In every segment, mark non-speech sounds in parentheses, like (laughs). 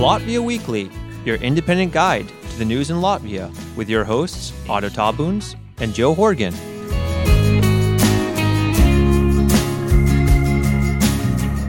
Latvia Weekly, your independent guide to the news in Latvia, with your hosts Otto Tabuns and Joe Horgan.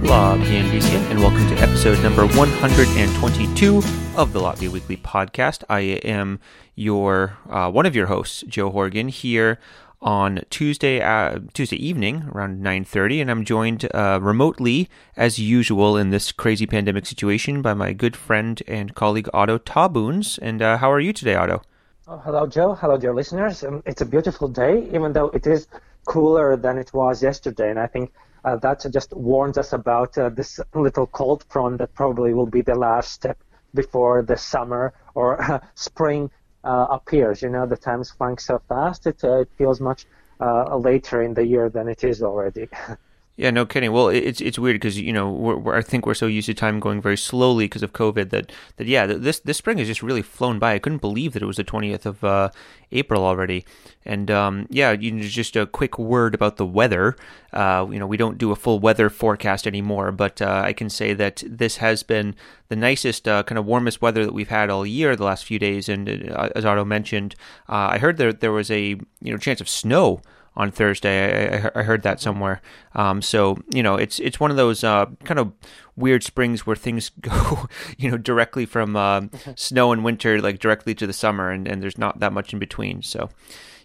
Latvian and welcome to episode number 122 of the Latvia Weekly podcast. I am your uh, one of your hosts, Joe Horgan, here on Tuesday uh, Tuesday evening around 9:30 and I'm joined uh, remotely as usual in this crazy pandemic situation by my good friend and colleague Otto Tabuns and uh, how are you today Otto? Oh, hello Joe, hello dear listeners. Um, it's a beautiful day even though it is cooler than it was yesterday and I think uh, that just warns us about uh, this little cold front that probably will be the last step before the summer or (laughs) spring uh, appears. You know, the time's flying so fast, it, uh, it feels much uh, later in the year than it is already. (laughs) Yeah, no kidding. Well, it's it's weird because you know we're, we're, I think we're so used to time going very slowly because of COVID that that yeah this this spring has just really flown by. I couldn't believe that it was the twentieth of uh, April already. And um, yeah, you know, just a quick word about the weather. Uh, you know, we don't do a full weather forecast anymore, but uh, I can say that this has been the nicest, uh, kind of warmest weather that we've had all year the last few days. And uh, as Otto mentioned, uh, I heard that there was a you know chance of snow on Thursday. I, I heard that somewhere. Um, so you know, it's it's one of those uh, kind of weird springs where things (laughs) go, you know, directly from uh, snow and winter, like directly to the summer, and, and there's not that much in between. So,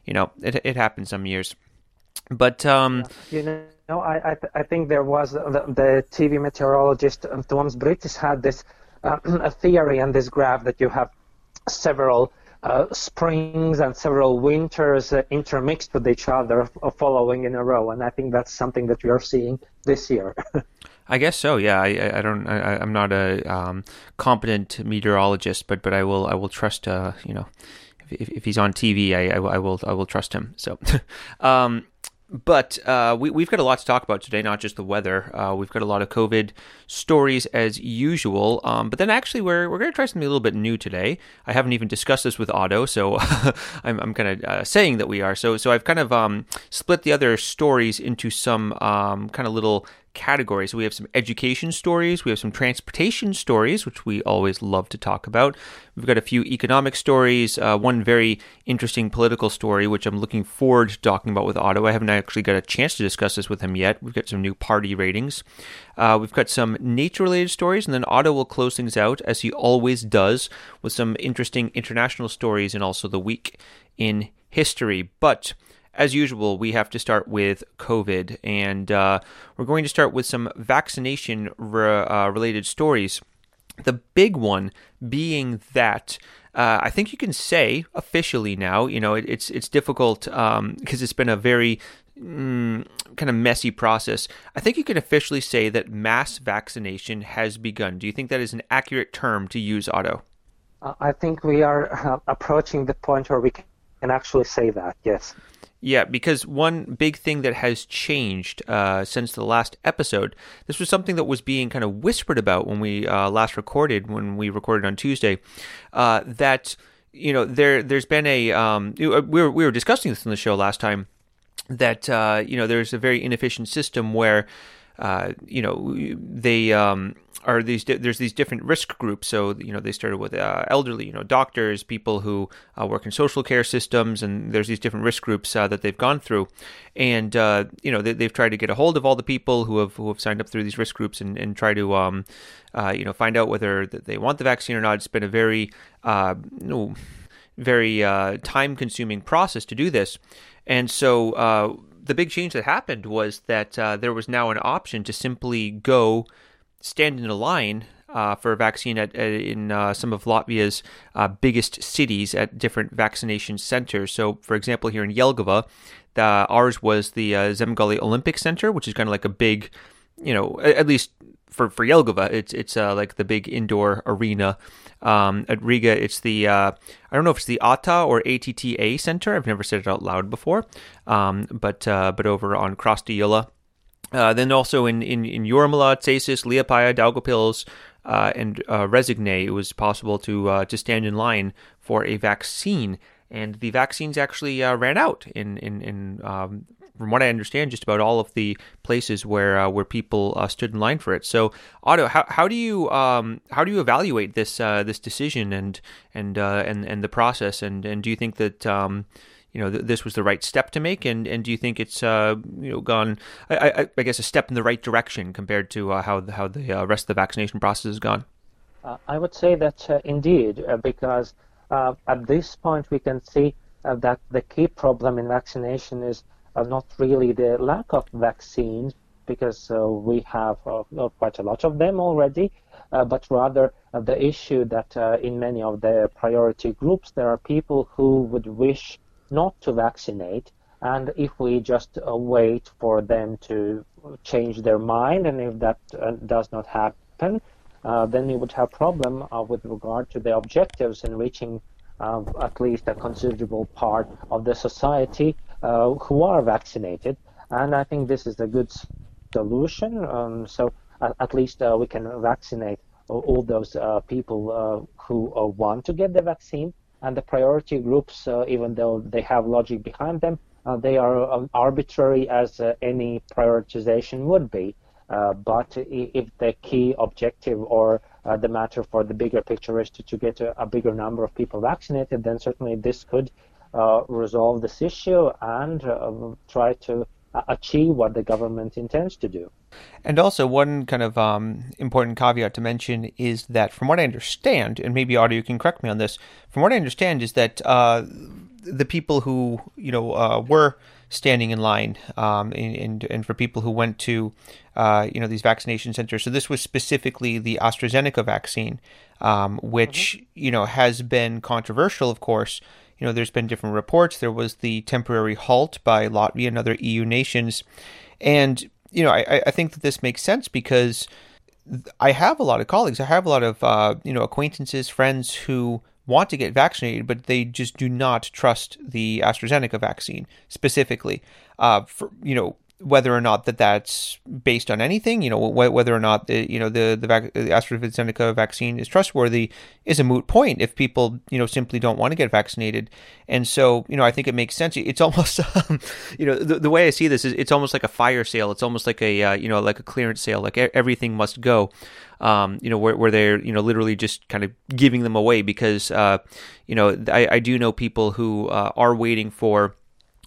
you know, it it happens some years. But um, you know, I I, th- I think there was the, the TV meteorologist uh, Toms Bricis had this uh, (clears throat) a theory and this graph that you have several uh, springs and several winters uh, intermixed with each other following in a row. And I think that's something that we are seeing this year. (laughs) I guess so. Yeah, I, I don't. I, am not a um, competent meteorologist, but but I will I will trust. Uh, you know, if, if he's on TV, I, I, I will I will trust him. So, (laughs) um, but uh, we, we've got a lot to talk about today, not just the weather. Uh, we've got a lot of COVID stories as usual. Um, but then actually, we're, we're going to try something a little bit new today. I haven't even discussed this with Otto, so (laughs) I'm, I'm kind of uh, saying that we are. So, so I've kind of um, split the other stories into some um, kind of little categories. We have some education stories, we have some transportation stories, which we always love to talk about. We've got a few economic stories, uh, one very interesting political story, which I'm looking forward to talking about with Otto. I haven't actually got a chance to discuss this with him yet. We've got some new party ratings. Uh, we've got some nature related stories, and then Otto will close things out, as he always does, with some interesting international stories and also the week in history. But as usual, we have to start with COVID, and uh, we're going to start with some vaccination re- uh, related stories. The big one being that uh, I think you can say officially now, you know, it, it's it's difficult because um, it's been a very mm, kind of messy process. I think you can officially say that mass vaccination has begun. Do you think that is an accurate term to use, Otto? I think we are uh, approaching the point where we can actually say that. Yes. Yeah, because one big thing that has changed uh, since the last episode, this was something that was being kind of whispered about when we uh, last recorded, when we recorded on Tuesday, uh, that you know there there's been a um, we were we were discussing this on the show last time that uh, you know there's a very inefficient system where uh, you know they um, are these there's these different risk groups. So you know they started with uh, elderly, you know, doctors, people who uh, work in social care systems, and there's these different risk groups uh, that they've gone through, and uh, you know they, have tried to get a hold of all the people who have who have signed up through these risk groups and, and try to um, uh, you know find out whether they want the vaccine or not. It's been a very uh, know, very time consuming process to do this, and so the big change that happened was that there was now an option to simply go stand in a line uh, for a vaccine at, at in uh, some of Latvia's uh, biggest cities at different vaccination centers. So, for example, here in Jelgava, the, ours was the uh, Zemgali Olympic Center, which is kind of like a big, you know, at least for for Jelgava, it's it's uh, like the big indoor arena. Um, at Riga, it's the uh, I don't know if it's the ATA or ATTA Center. I've never said it out loud before, um, but but over on Krasta iela uh, then also in, in, in Jūrmala, Cēsis, Liepāja, Daugavpils, uh, and uh, Rēzekne, it was possible to uh, to stand in line for a vaccine and the vaccines actually uh, ran out in in, in um, from what I understand, just about all of the places where where people stood in line for it. So, Otto, how, how do you um, how do you evaluate this this decision and and and and the process? And and do you think that um, you know th- this was the right step to make? And and do you think it's uh, you know gone? I, I, I, guess a step in the right direction compared to uh, how how the rest of the vaccination process has gone. I would say that indeed, because at this point we can see that the key problem in vaccination is uh, not really the lack of vaccines, because uh, we have uh, quite a lot of them already, but rather the issue that in many of the priority groups there are people who would wish not to vaccinate and if we just uh, wait for them to change their mind and if that uh, does not happen uh, then we would have problem with regard to the objectives in reaching at least a considerable part of the society uh, who are vaccinated, and I think this is a good solution. Um, so at, at least uh, we can vaccinate all those uh, people who want to get the vaccine, and the priority groups, even though they have logic behind them, they are um, arbitrary as any prioritization would be. Uh, but if the key objective or uh, the matter for the bigger picture is to, to get a, a, bigger number of people vaccinated, then certainly this could uh, resolve this issue and uh, try to achieve what the government intends to do. And also, one kind of um, important caveat to mention is that, from what I understand, and maybe you can correct me on this. From what I understand, is that uh, the people who you know uh, were standing in line, um, and, and, and for people who went to uh, you know these vaccination centers. So this was specifically the AstraZeneca vaccine, um, which mm-hmm. you know has been controversial, of course you know, there's been different reports. There was the temporary halt by Latvia and other EU nations. And, you know, I, I think that this makes sense because I have a lot of colleagues, I have a lot of, uh, you know, acquaintances, friends who want to get vaccinated, but they just do not trust the AstraZeneca vaccine specifically. Uh, for, you know, whether or not that that's based on anything, you know, wh- whether or not the, you know the the, vac- the AstraZeneca vaccine is trustworthy is a moot point if people you know simply don't want to get vaccinated. And so you know, I think it makes sense. It's (laughs) almost um, you know the, the way I see this is it's almost like a fire sale. It's almost like a uh, you know like a clearance sale. Like everything must go. Um, you know, where, where they're, you know, literally just kind of giving them away because, uh, you know, I, I do know people who uh, are waiting for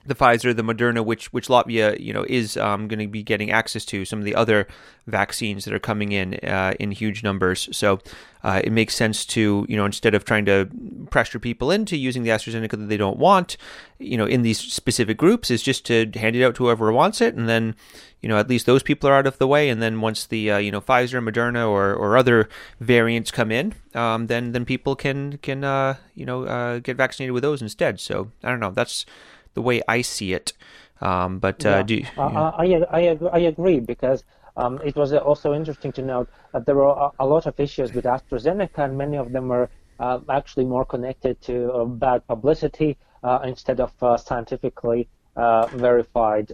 the Pfizer, the Moderna, which which Latvia you know is um, going to be getting access to some of the other vaccines that are coming in uh, in huge numbers. So uh, it makes sense to you know instead of trying to pressure people into using the AstraZeneca that they don't want, you know, in these specific groups, is just to hand it out to whoever wants it, and then you know at least those people are out of the way. And then once the uh, you know Pfizer, Moderna, or, or other variants come in, um, then then people can can uh, you know uh, get vaccinated with those instead. So I don't know. That's the way I see it. Um, but uh, do you, uh, I, I, I agree because um, it was also interesting to note that there were a, lot of issues with AstraZeneca, and many of them were uh, actually more connected to uh, bad publicity uh, instead of uh, scientifically verified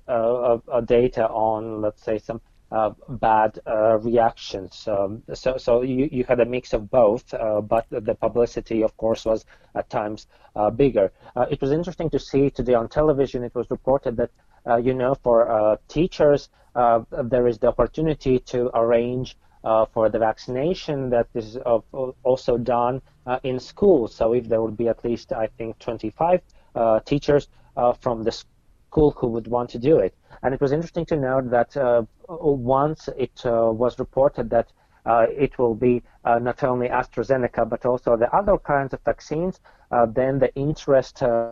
data on, let's say, some uh, bad uh, reactions. Um, so, so you, you had a mix of both, uh, but the publicity, of course, was at times uh, bigger. Uh, it was interesting to see today on television. It was reported that, you know, for teachers, there is the opportunity to arrange for the vaccination that is also done in schools. So, if there would be at least, I think, 25 teachers from the school who would want to do it. And it was interesting to note that uh, once it uh, was reported that uh, it will be uh, not only AstraZeneca but also the other kinds of vaccines, uh, then the interest, uh,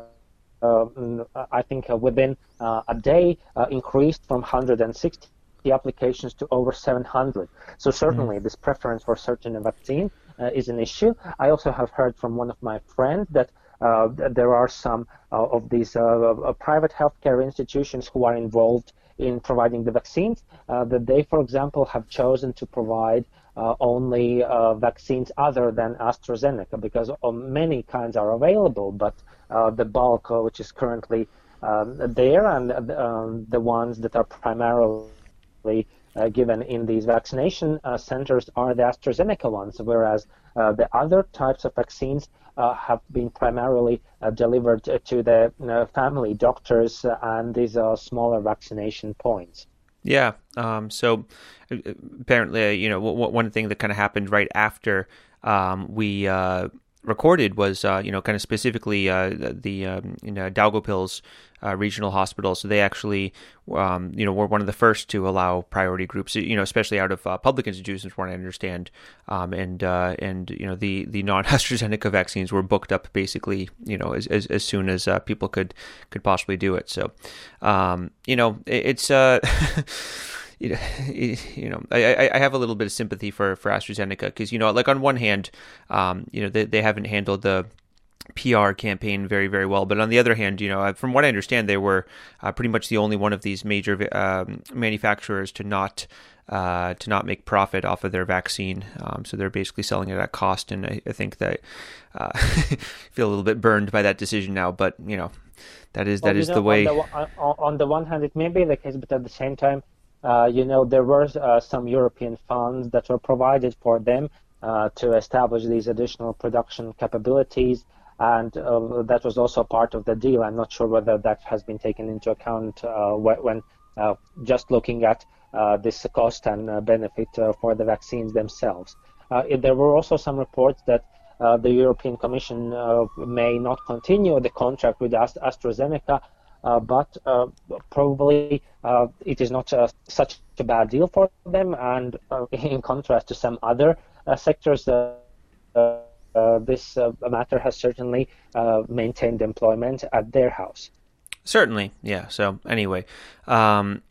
I think, within a day increased from 160 applications to over 700. So certainly, mm. this preference for certain vaccine is an issue. I also have heard from one of my friends that there are some uh, of these uh, private healthcare institutions who are involved in providing the vaccines. that they, for example, have chosen to provide only vaccines other than AstraZeneca because many kinds are available, but the bulk, which is currently um, there, and um, the ones that are primarily uh, given in these vaccination uh, centers are the AstraZeneca ones, whereas uh, the other types of vaccines uh, have been primarily uh, delivered to the family doctors and these are smaller vaccination points. Yeah. Um, so apparently, you know, one thing that kind of happened right after um, we uh, recorded was, uh, you know, kind of specifically uh, the um, you know Daugavpils uh, regional hospital. So they actually, um, you know, were one of the first to allow priority groups. You know, especially out of uh, public institutions, from what I understand. Um, and uh, and you know, the the non AstraZeneca (laughs) vaccines were booked up basically, you know, as as, as soon as uh, people could could possibly do it. So, um, you know, it, it's. (laughs) You know, (laughs) I, I have a little bit of sympathy for, for AstraZeneca because, you know, like on one hand, um, you know, they, they haven't handled the PR campaign very, very well. But on the other hand, you know, from what I understand, they were uh, pretty much the only one of these major um, manufacturers to not uh, to not make profit off of their vaccine. Um, so they're basically selling it at cost, and I, I think that uh, (laughs) feel a little bit burned by that decision now. But you know, that is well, that is know, the way. On the, on the, one hand, it may be the case, but at the same time, uh, you know, there were uh, some European funds that were provided for them uh, to establish these additional production capabilities and uh, that was also part of the deal. I'm not sure whether that has been taken into account uh, when just looking at this cost and benefit for the vaccines themselves. there were also some reports that the European Commission may not continue the contract with AstraZeneca. Uh, but uh, probably uh, it is not such a bad deal for them. And (laughs) in contrast to some other sectors, this matter has certainly maintained employment at their house. Certainly, yeah. So anyway, um,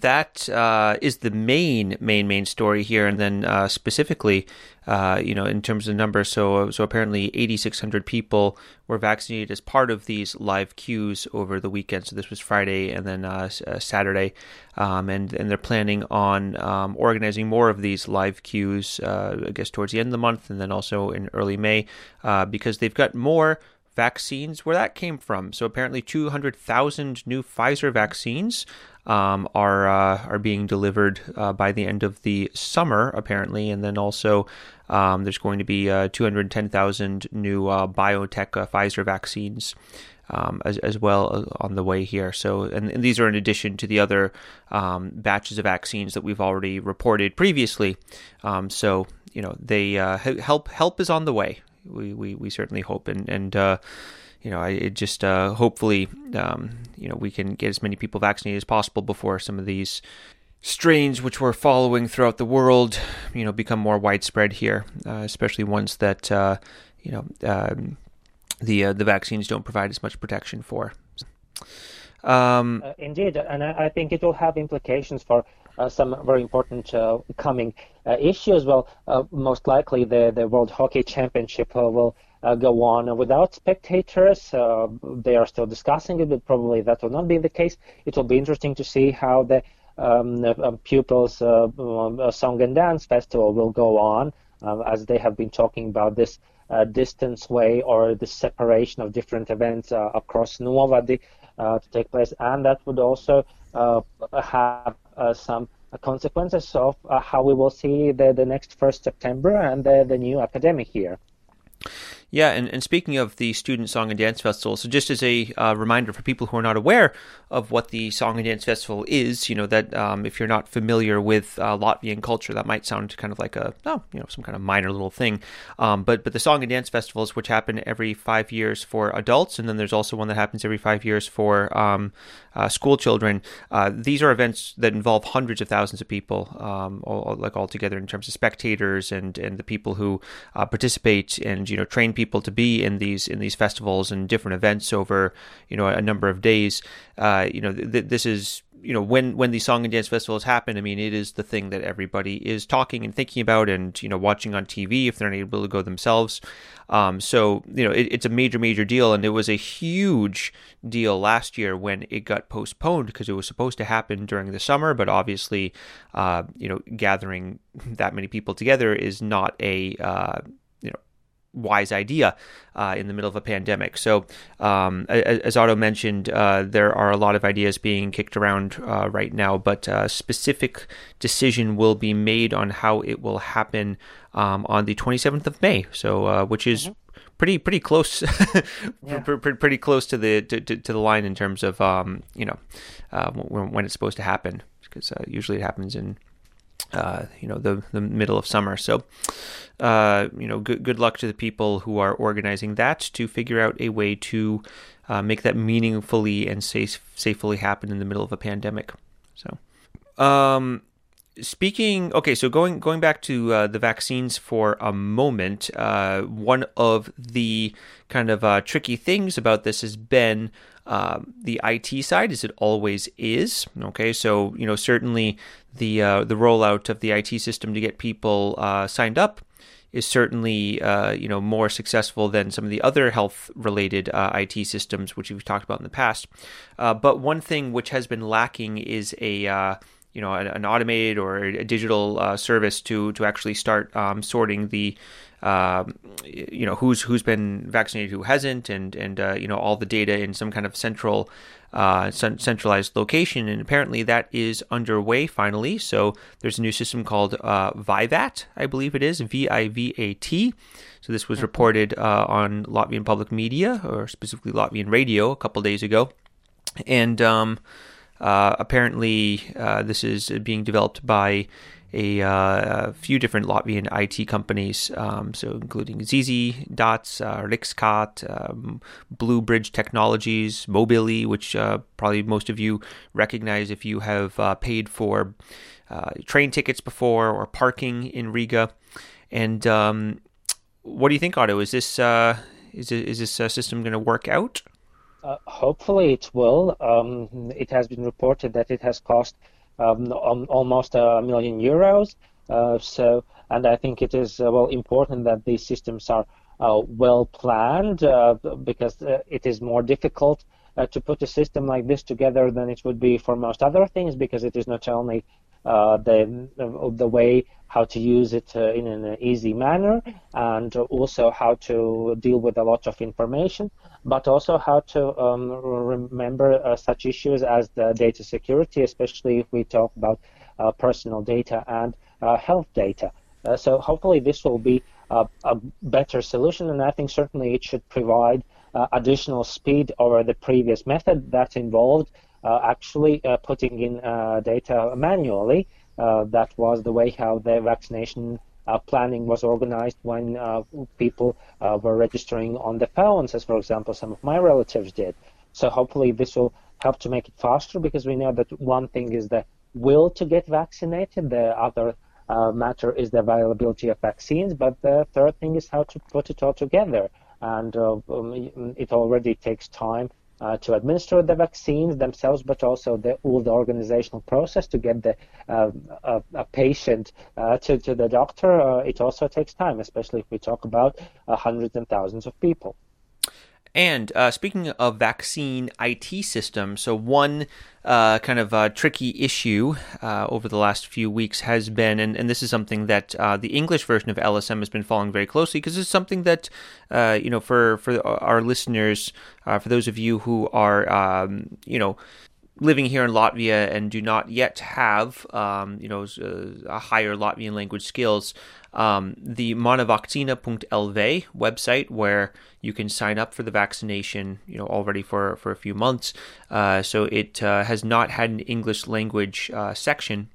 that uh, is the main, main, main story here, and then uh, specifically, uh, you know, in terms of numbers, so so apparently 8,600 people were vaccinated as part of these live queues over the weekend. So this was Friday and then uh, uh, Saturday, um, and and they're planning on um, organizing more of these live queues, uh, I guess, towards the end of the month, and then also in early May, because they've got more vaccines where that came from. So apparently, 200,000 new Pfizer vaccines um, are uh, are being delivered uh, by the end of the summer, apparently, and then also um, there's going to be uh, 210,000 new uh, BioNTech uh, Pfizer vaccines. Um, as, as well uh, on the way here. So, and, and these are in addition to the other um, batches of vaccines that we've already reported previously. Um, so, you know, they help help is on the way. We we, we certainly hope, and and you know, I just uh, hopefully, um, you know, we can get as many people vaccinated as possible before some of these strains which we're following throughout the world, you know, become more widespread here, uh, especially ones that, uh, you know, um, the uh, the vaccines don't provide as much protection for. Um, uh, indeed, and I, think it will have implications for uh, some very important coming issues. Well, most likely the, the World Hockey Championship will go on without spectators. Uh, they are still discussing it, but probably that will not be the case. It will be interesting to see how the um, uh, pupils uh, song and dance festival will go on, as they have been talking about this distance way or the separation of different events across Novadi to take place, and that would also have some consequences of uh, how we will see the, the next first September and the, the new academic year. Yeah, and, and speaking of the Student Song and Dance Festival, so just as a uh, reminder for people who are not aware of what the Song and Dance Festival is, you know, that um, if you're not familiar with uh, Latvian culture, that might sound kind of like a, oh, you know, some kind of minor little thing. Um, but, but the Song and Dance Festivals, which happen every five years for adults, and then there's also one that happens every five years for um, uh, school children, uh, these are events that involve hundreds of thousands of people, um, all, like all together in terms of spectators and, and the people who uh, participate and, you know, train people to be in these in these festivals and different events over you know a number of days. Uh, you know, th- this is you know when when these song and dance festivals happen i mean it is the thing that everybody is talking and thinking about and you know watching on tv if they're not able to go themselves. Um, so you know it, it's a major major deal. And it was a huge deal last year when it got postponed because it was supposed to happen during the summer. But obviously uh, you know gathering (laughs) that many people together is not a uh, wise idea uh, in the middle of a pandemic. So, um, as Otto mentioned, uh, there are a lot of ideas being kicked around uh, right now, but a specific decision will be made on how it will happen um, on the 27th of May. So, uh, which is mm-hmm. pretty pretty close, (laughs) yeah. pretty close to the to, to, the line in terms of um, you know uh, when, when, it's supposed to happen because uh, usually it happens in uh, you know the the middle of summer. So uh, you know good good luck to the people who are organizing that to figure out a way to uh, make that meaningfully and safe safely happen in the middle of a pandemic. So. Um, speaking okay so going going back to uh, the vaccines for a moment uh, one of the kind of uh, tricky things about this has been um, the IT side as it always is okay? So you know certainly the uh, the rollout of the IT system to get people uh, signed up is certainly uh, you know more successful than some of the other health related IT systems which we've talked about in the past. But one thing which has been lacking is a you know an, automated or a digital uh, service to to actually start um, sorting the uh, you know who's who's been vaccinated, who hasn't, and and uh, you know all the data in some kind of central uh, centralized location. And apparently that is underway finally. So there's a new system called uh, Vivat, I believe it is V I V A T. So this was reported uh, on Latvian public media, or specifically Latvian radio, a couple days ago, and. Um, uh, apparently, uh, this is being developed by a, uh, a, few different Latvian IT companies, um, so including ZZ, Dats, uh, Rikskat, um, Blue Bridge Technologies, Mobilly, which uh, probably most of you recognize if you have uh, paid for train tickets before or parking in Riga. And um, what do you think, Otto? Is this is, it, is this system going to work out? Uh, hopefully it will. Um, it has been reported that it has cost um, almost a million euros. Uh, so, and I think it is uh, well important that these systems are uh, well planned uh, because uh, it is more difficult to put a system like this together than it would be for most other things because it is not only the the way how to use it in an easy manner and also how to deal with a lot of information but also how to um, remember uh, such issues as the data security, especially if we talk about uh, personal data and uh, health data. Uh, so hopefully this will be a, a, better solution, and I think certainly it should provide uh, additional speed over the previous method that involved uh, actually putting in data manually. that was the way how the vaccination uh, planning was organized when uh, people uh, were registering on the phones, as for example some of my relatives did. So hopefully this will help to make it faster because we know that one thing is the will to get vaccinated, the other uh, matter is the availability of vaccines, but the third thing is how to put it all together. And uh, um, it already takes time uh, to administer the vaccines themselves, but also the, all the organizational process to get the uh, a, a, patient uh, to, to the doctor. Uh, it also takes time, especially if we talk about uh, hundreds and thousands of people. And uh, speaking of vaccine IT systems, so one uh, kind of uh, tricky issue uh, over the last few weeks has been, and, and this is something that uh, the English version of LSM has been following very closely because it's something that, uh, you know, for, for our listeners, for those of you who are, um, you know, living here in Latvia and do not yet have, um, you know, a higher Latvian language skills, um, the manavakcina.lv website where you can sign up for the vaccination, you know, already for, for a few months. Uh, so it uh, has not had an English language uh, section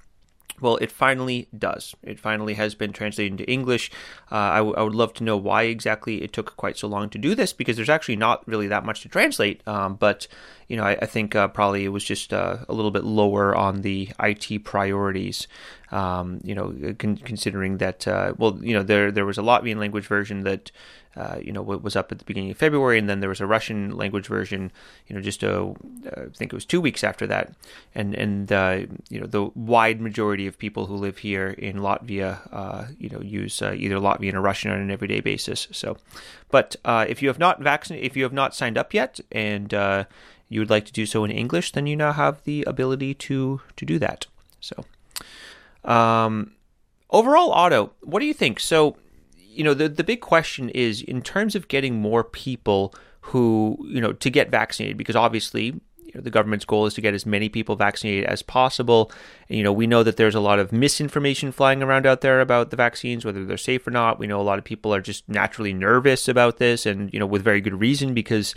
well, it finally does. It finally has been translated into English. Uh, I, w- I would love to know why exactly it took quite so long to do this because there's actually not really that much to translate. Um, but you know, I, I think uh, probably it was just uh, a little bit lower on the IT priorities. Um, you know, con- considering that uh, well, you know, there there was a Latvian language version that uh, you know, was up at the beginning of February, and then there was a Russian language version, you know, just a, uh, I think it was two weeks after that, and and uh, you know the wide majority of people who live here in Latvia, uh, you know, use uh, either Latvian or Russian on an everyday basis. So, but if you have not vaccinated, if you have not signed up yet, and you would like to do so in English, then you now have the ability to to do that. So, um, overall, Otto. what do you think? So you know, the the big question is in terms of getting more people who, you know, to get vaccinated, because obviously you know, the government's goal is to get as many people vaccinated as possible. And, you know, we know that there's a lot of misinformation flying around out there about the vaccines, whether they're safe or not. We know a lot of people are just naturally nervous about this, and you know, with very good reason because,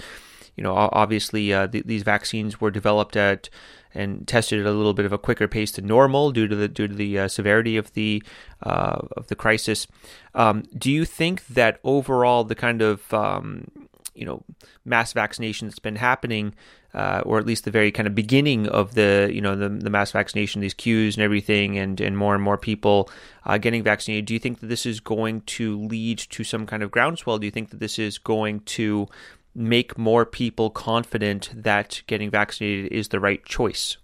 you know, obviously uh, th- these vaccines were developed at and tested at a little bit of a quicker pace than normal due to the due to the uh, severity of the uh, of the crisis. Um, do you think that overall the kind of um, you know mass vaccination that's been happening, uh, or at least the very kind of beginning of the you know the, the mass vaccination, these queues and everything, and and more and more people uh, getting vaccinated. Do you think that this is going to lead to some kind of groundswell? Do you think that this is going to make more people confident that getting vaccinated is the right choice?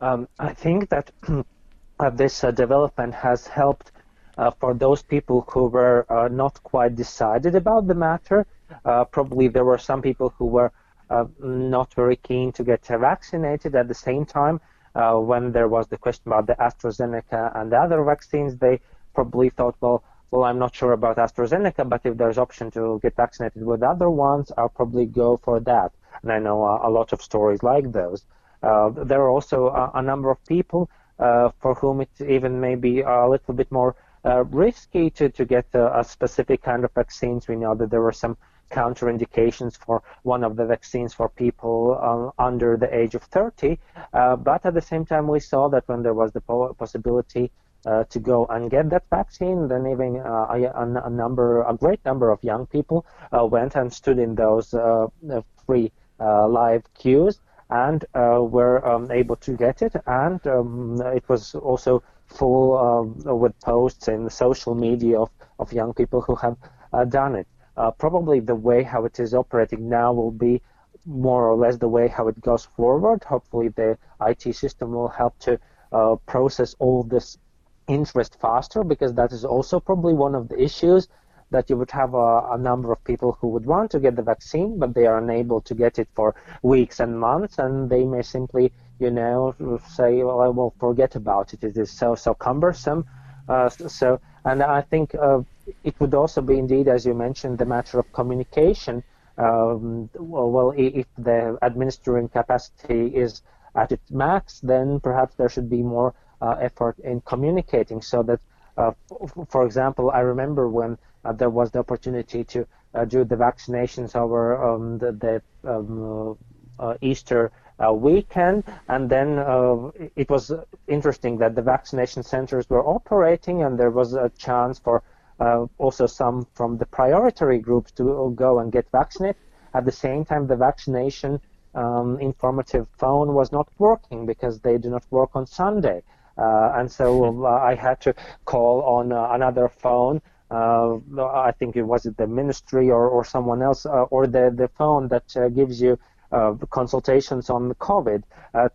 Um, I think that (clears throat) uh, this uh, development has helped uh, for those people who were uh, not quite decided about the matter uh, probably there were some people who were uh, not very keen to get vaccinated. At the same time, when there was the question about the AstraZeneca and the other vaccines, they probably thought, well, well, I'm not sure about AstraZeneca, but if there's option to get vaccinated with other ones, I'll probably go for that. And I know a, a lot of stories like those. Uh, there are also a, a number of people uh, for whom it even may be a little bit more uh, risky to, to get a, a, specific kind of vaccines. We know that there were some counterindications for one of the vaccines for people uh, under the age of 30. Uh, but at the same time, we saw that when there was the possibility uh, to go and get that vaccine, then even uh, a, a, number, a great number of young people uh, went and stood in those uh, free live queues and were um, able to get it. And um, it was also full with posts in social media of, of young people who have done it. Uh, probably the way how it is operating now will be more or less the way how it goes forward. Hopefully, the IT system will help to uh, process all this interest faster because that is also probably one of the issues that you would have a, a, number of people who would want to get the vaccine, but they are unable to get it for weeks and months, and they may simply, you know, say, "Well, I will forget about it. It is so so cumbersome." Uh, so, and I think uh, it would also be indeed, as you mentioned, the matter of communication. Um, well, if the administering capacity is at its max, then perhaps there should be more effort in communicating so that, uh, for example, I remember when uh, there was the opportunity to uh, do the vaccinations over um, the, the um, uh, Easter uh, weekend, and then it was interesting that the vaccination centers were operating, and there was a chance for uh, also some from the priority groups to go and get vaccinated. At the same time, the vaccination um, informative phone was not working because they do not work on Sunday. Uh, and so (laughs) uh, I had to call on uh, another phone. Uh, I think it was the ministry or, or someone else, uh, or the, the phone that gives you consultations on COVID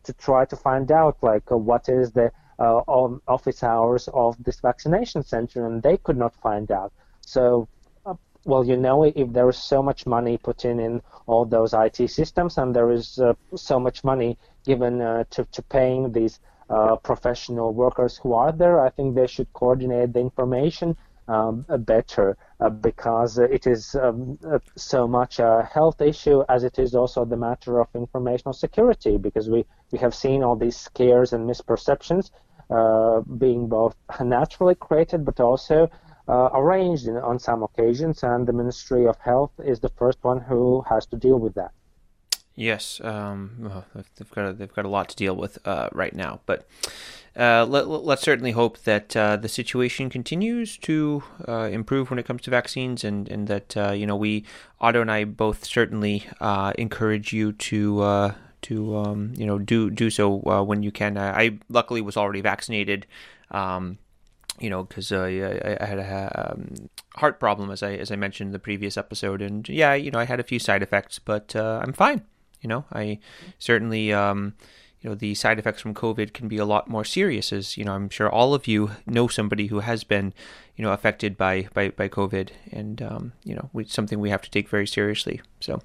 to try to find out like what is the uh, on office hours of this vaccination center, and they could not find out. So, uh, well, you know, if there is so much money put in in all those IT systems, and there is uh, so much money given uh, to, to paying these uh, professional workers who are there, I think they should coordinate the information um, better uh, because it is um, uh, so much a health issue as it is also the matter of informational security because we, we have seen all these scares and misperceptions uh, being both naturally created but also uh, arranged in, on some occasions, and the Ministry of Health is the first one who has to deal with that. Yes, um, they've got a, they've got a lot to deal with uh, right now, but uh, let, us certainly hope that uh, the situation continues to uh, improve when it comes to vaccines, and and that uh, you know we Otto and I both certainly uh, encourage you to to um, you know do do so when you can. I, I, luckily was already vaccinated. Um, you know, because uh, I, I, had a um, heart problem, as I as I mentioned in the previous episode, and yeah, you know, I had a few side effects, but uh, I'm fine. You know, I certainly, um, you know, the side effects from COVID can be a lot more serious. As you know, I'm sure all of you know somebody who has been, you know, affected by by, by COVID, and um, you know, it's something we have to take very seriously. So,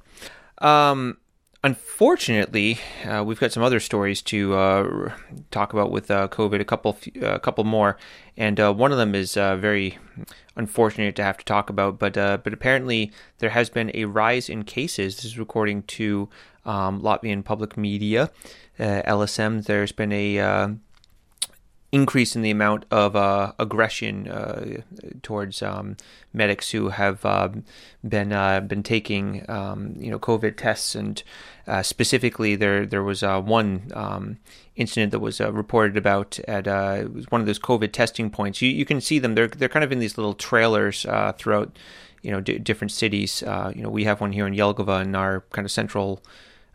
um, unfortunately, uh, we've got some other stories to uh, talk about with uh, COVID. A couple, a couple more, and uh, one of them is uh, very unfortunate to have to talk about. But uh, but apparently, there has been a rise in cases. This is according to um, Latvian public media, uh, LSM. There's been a uh, increase in the amount of uh, aggression uh, towards um, medics who have uh, been uh, been taking um, you know COVID tests, and uh, specifically there there was one um, incident that was reported about at one of those COVID testing points. You you can see them; they're they're kind of in these little trailers throughout you know d- different cities. you know we have one here in Jelgava in our kind of central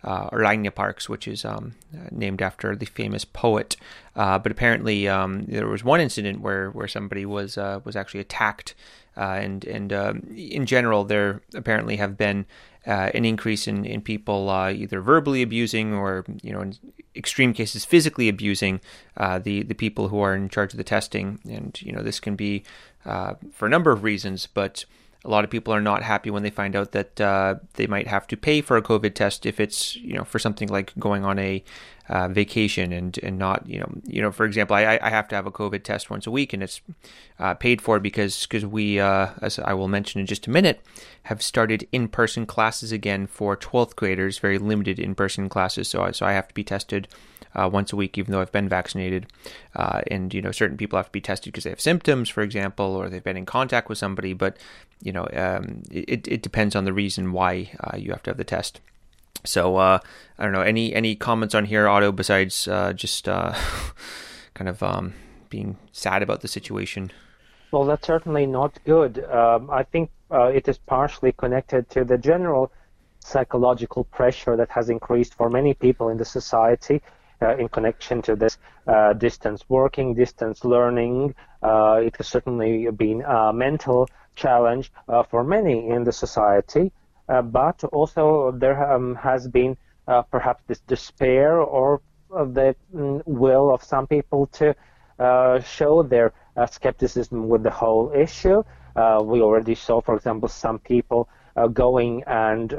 uh, Raine Parks, which is um, named after the famous poet. Uh, but apparently, um, there was one incident where, where somebody was uh, was actually attacked, uh, and and um, in general, there apparently have been uh, an increase in in people uh, either verbally abusing or you know in extreme cases physically abusing the the people who are in charge of the testing, and you know this can be for a number of reasons, but a lot of people are not happy when they find out that uh, they might have to pay for a COVID test if it's you know for something like going on a uh, vacation and and not you know you know for example I, I have to have a COVID test once a week and it's uh, paid for because because we uh, as I will mention in just a minute have started in person classes again for 12th graders very limited in person classes. So so I have to be tested uh, once a week, even though I've been vaccinated. Uh, and you know, certain people have to be tested because they have symptoms, for example, or they've been in contact with somebody. But you know, um, it it depends on the reason why uh, you have to have the test. So uh, I don't know any any comments on here, Otto, besides uh, just uh, (laughs) kind of um, being sad about the situation. Well, that's certainly not good. Um, I think it is partially connected to the general psychological pressure that has increased for many people in the society uh, in connection to this uh, distance working, distance learning. Uh, it has certainly been a mental challenge for many in the society, but also there um, has been perhaps this despair or the mm, will of some people to show their skepticism with the whole issue. we already saw, for example, some people going and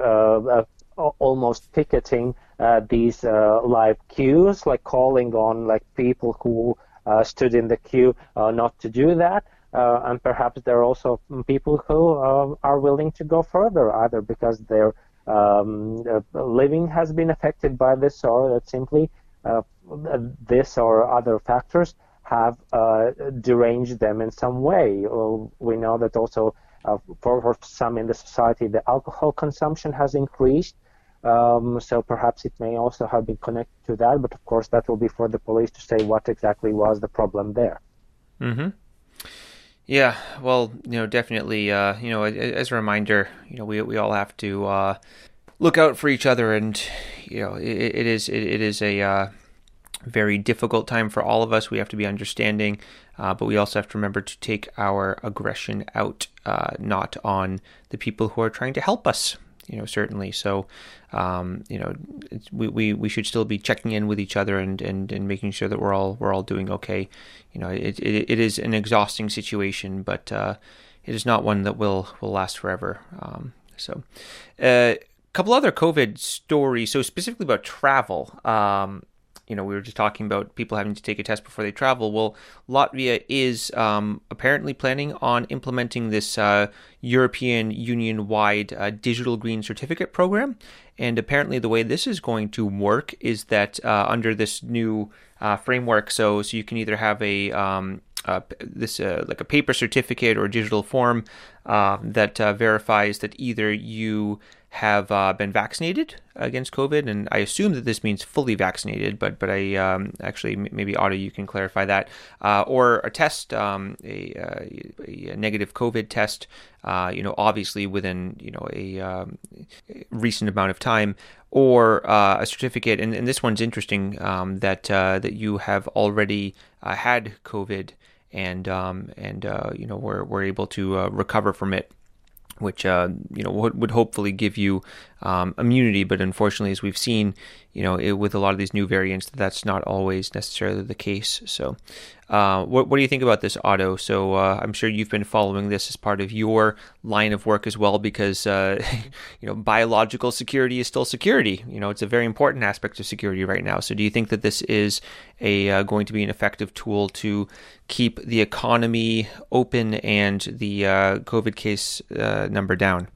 almost picketing uh, these uh, live queues, like calling on like people who uh, stood in the queue not to do that. and perhaps there are also people who are willing to go further, either because their um, living has been affected by this, or that simply this or other factors have uh, deranged them in some way. We know that also uh, for, for, some in the society, the alcohol consumption has increased. Um, so perhaps it may also have been connected to that, but of course that will be for the police to say what exactly was the problem there. Mm-hmm. Yeah, well, you know, definitely, uh, you know, as a reminder, you know, we we all have to uh, look out for each other, and you know, it, it is it, it is a uh, very difficult time for all of us. We have to be understanding, uh, but we also have to remember to take our aggression out, uh, not on the people who are trying to help us you know certainly. So um, you know we, we we should still be checking in with each other and, and and making sure that we're all we're all doing okay. You know it it, it is an exhausting situation but uh, it is not one that will will last forever. Um, so a uh, couple other covid stories. So specifically about travel um, you know, we were just talking about people having to take a test before they travel. Well, Latvia is um, apparently planning on implementing this uh, European Union wide uh, digital green certificate program. And apparently, the way this is going to work is that uh, under this new uh, framework, so so you can either have a um, this uh, like a paper certificate or digital form uh, that verifies that either you have uh, been vaccinated against COVID, and I assume that this means fully vaccinated, but but I um, actually maybe Otto you can clarify that, uh, or a test, um, a, uh, a, negative COVID test, uh, you know, obviously within you know a, um, recent amount of time, or uh, a certificate, and, and, this one's interesting um, that uh, that you have already had COVID and um, and you know we're, we're able to recover from it which uh, you know would, would hopefully give you um, immunity. But unfortunately, as we've seen, you know, it, with a lot of these new variants, that's not always necessarily the case. So, uh, what, what do you think about this, Otto? So, uh, I'm sure you've been following this as part of your line of work as well, because uh, (laughs) you know, biological security is still security. You know, it's a very important aspect of security right now. So, do you think that this is a uh, going to be an effective tool to keep the economy open and the uh, COVID case number down?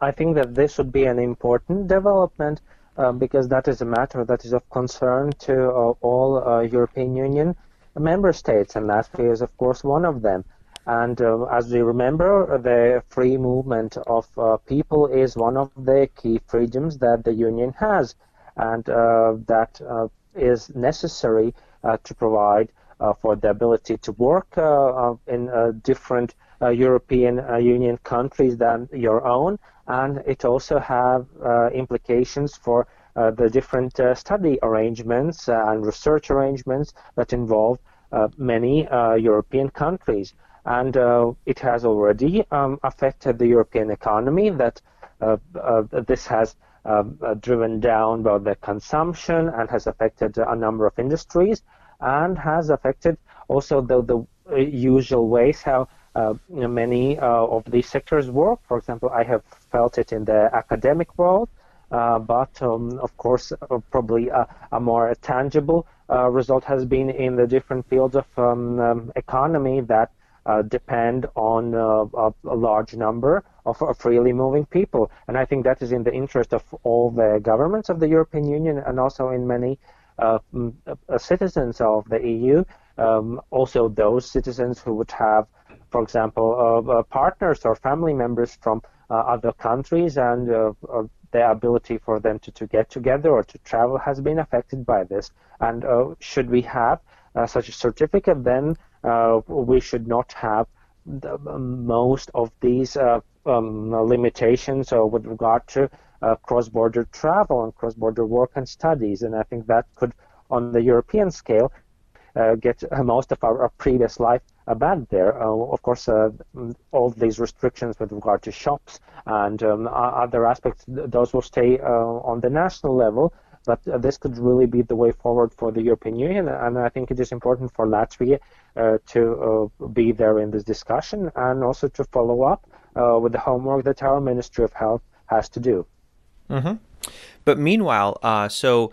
I think that this would be an important development uh, because that is a matter that is of concern to uh, all uh, European Union member states, and Latvia is, of course, one of them. And uh, as we remember, the free movement of uh, people is one of the key freedoms that the Union has, and uh, that is necessary to provide for the ability to work in different European Union countries than your own, and it also have implications for uh, the different uh, study arrangements and research arrangements that involve uh, many European countries and uh, it has already um, affected the European economy. That uh, uh, this has um, driven down both the consumption and has affected a number of industries, and has affected also the, the usual ways how uh, you know, many uh, of these sectors work. For example, I have felt it in the academic world, uh, but um, of course, probably a, a, more tangible result has been in the different fields of um, um, economy that uh, depend on uh, a, large number of, freely moving people. And I think that is in the interest of all the governments of the European Union and also in many uh, uh citizens of the EU. Um, also, those citizens who would have, for example, uh, uh, partners or family members from other countries and the ability for them to, to get together or to travel has been affected by this. And should we have such a certificate, then uh, we should not have the, most of these uh, um, limitations uh, with regard to cross-border travel and cross-border work and studies. And I think that could, on the European scale, get most of our, our previous life uh, bad there. Uh, of course, uh, all these restrictions with regard to shops and um, other aspects, those will stay on the national level. But uh, this could really be the way forward for the European Union, and I think it is important for Latvia uh, to uh, be there in this discussion and also to follow up uh, with the homework that our Ministry of Health has to do. Mm-hmm. But meanwhile, uh, so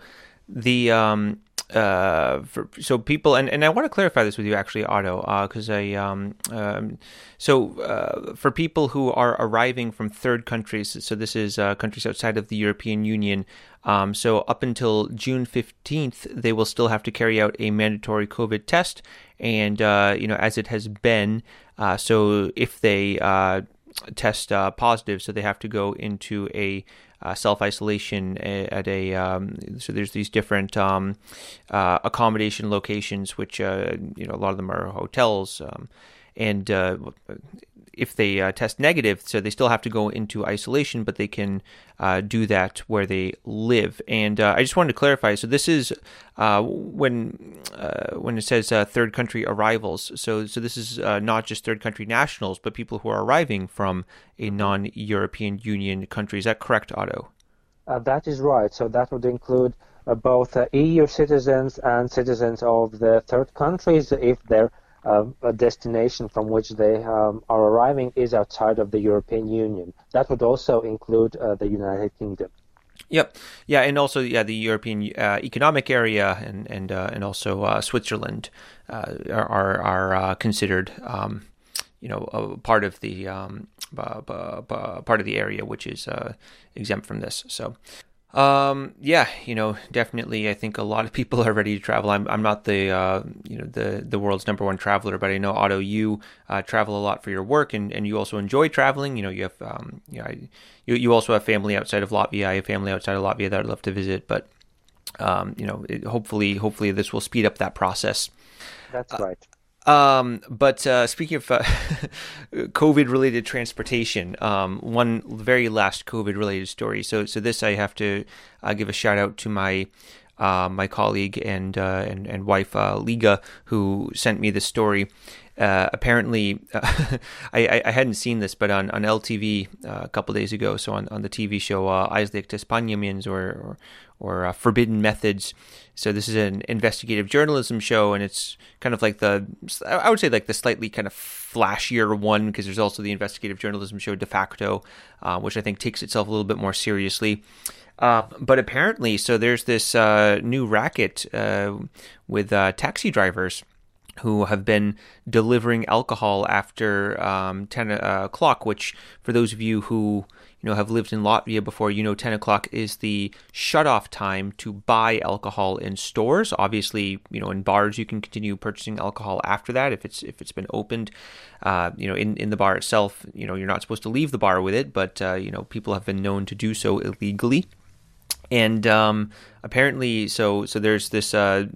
the um, uh, for, so people and, and I want to clarify this with you actually, Otto, Uh, because uh, I um, um, so uh, for people who are arriving from third countries, so this is uh, countries outside of the European Union. Um, so up until June fifteenth, they will still have to carry out a mandatory COVID test, and uh, you know as it has been. Uh, so if they uh, test uh, positive, so they have to go into a uh, self isolation at a um, so there's these different um, uh, accommodation locations, which uh, you know a lot of them are hotels, um, and uh, if they uh, test negative, so they still have to go into isolation, but they can uh, do that where they live. And uh, I just wanted to clarify. So this is uh, when uh, when it says uh, third country arrivals. So so this is not just third country nationals, but people who are arriving from a non-European Union country. Is that correct, Otto? that is right. So that would include both EU citizens and citizens of the third countries if they're uh, a destination from which they um, are arriving is outside of the European Union. That would also include uh, the United Kingdom. Yep. Yeah, and also yeah, the European uh, Economic Area and and uh, and also uh, Switzerland uh, are are, considered um, you know part of the um, part of the area which is exempt from this. So. Um, yeah, you know, definitely. I think a lot of people are ready to travel. I'm, I'm not the, uh, you know, the, the world's number one traveler, but I know Otto, you, uh, travel a lot for your work and, and you also enjoy traveling. You know, you have, um, you know, I, you, you also have family outside of Latvia. I have family outside of Latvia that I'd love to visit, but, um, you know, it, hopefully, hopefully this will speed up that process. That's right. Um, but uh, speaking of uh, (laughs) COVID-related transportation, um, one very last COVID-related story. So, so this I have to uh, give a shout out to my uh, my colleague and uh, and and wife uh, Liga, who sent me this story. Apparently, (laughs) I, I hadn't seen this, but on, on LTV a couple days ago, so on, on the TV show uh, paņēmiens or, or or uh, Forbidden Methods. So this is an investigative journalism show, and it's kind of like the I would say like the slightly kind of flashier one because there's also the investigative journalism show De Facto, uh, which I think takes itself a little bit more seriously. Uh, but apparently, so there's this uh, new racket uh, with uh, taxi drivers who have been delivering alcohol after um, 10 uh, o'clock, which for those of you who you know have lived in Latvia before, you know 10 o'clock is the shut-off time to buy alcohol in stores. Obviously, you know in bars you can continue purchasing alcohol after that if it's if it's been opened. Uh, you know in, in the bar itself, you know you're not supposed to leave the bar with it, but uh, you know people have been known to do so illegally. And um, apparently, so so there's this uh,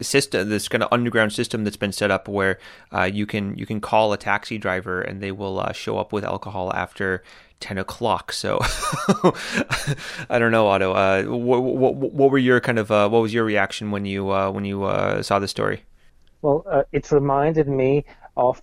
system, this kind of underground system that's been set up where uh, you can you can call a taxi driver and they will uh, show up with alcohol after 10 o'clock. So (laughs) I don't know, Otto. Uh, what, what, what, were your kind of uh, what was your reaction when you uh, when you uh, saw the story? Well, it reminded me of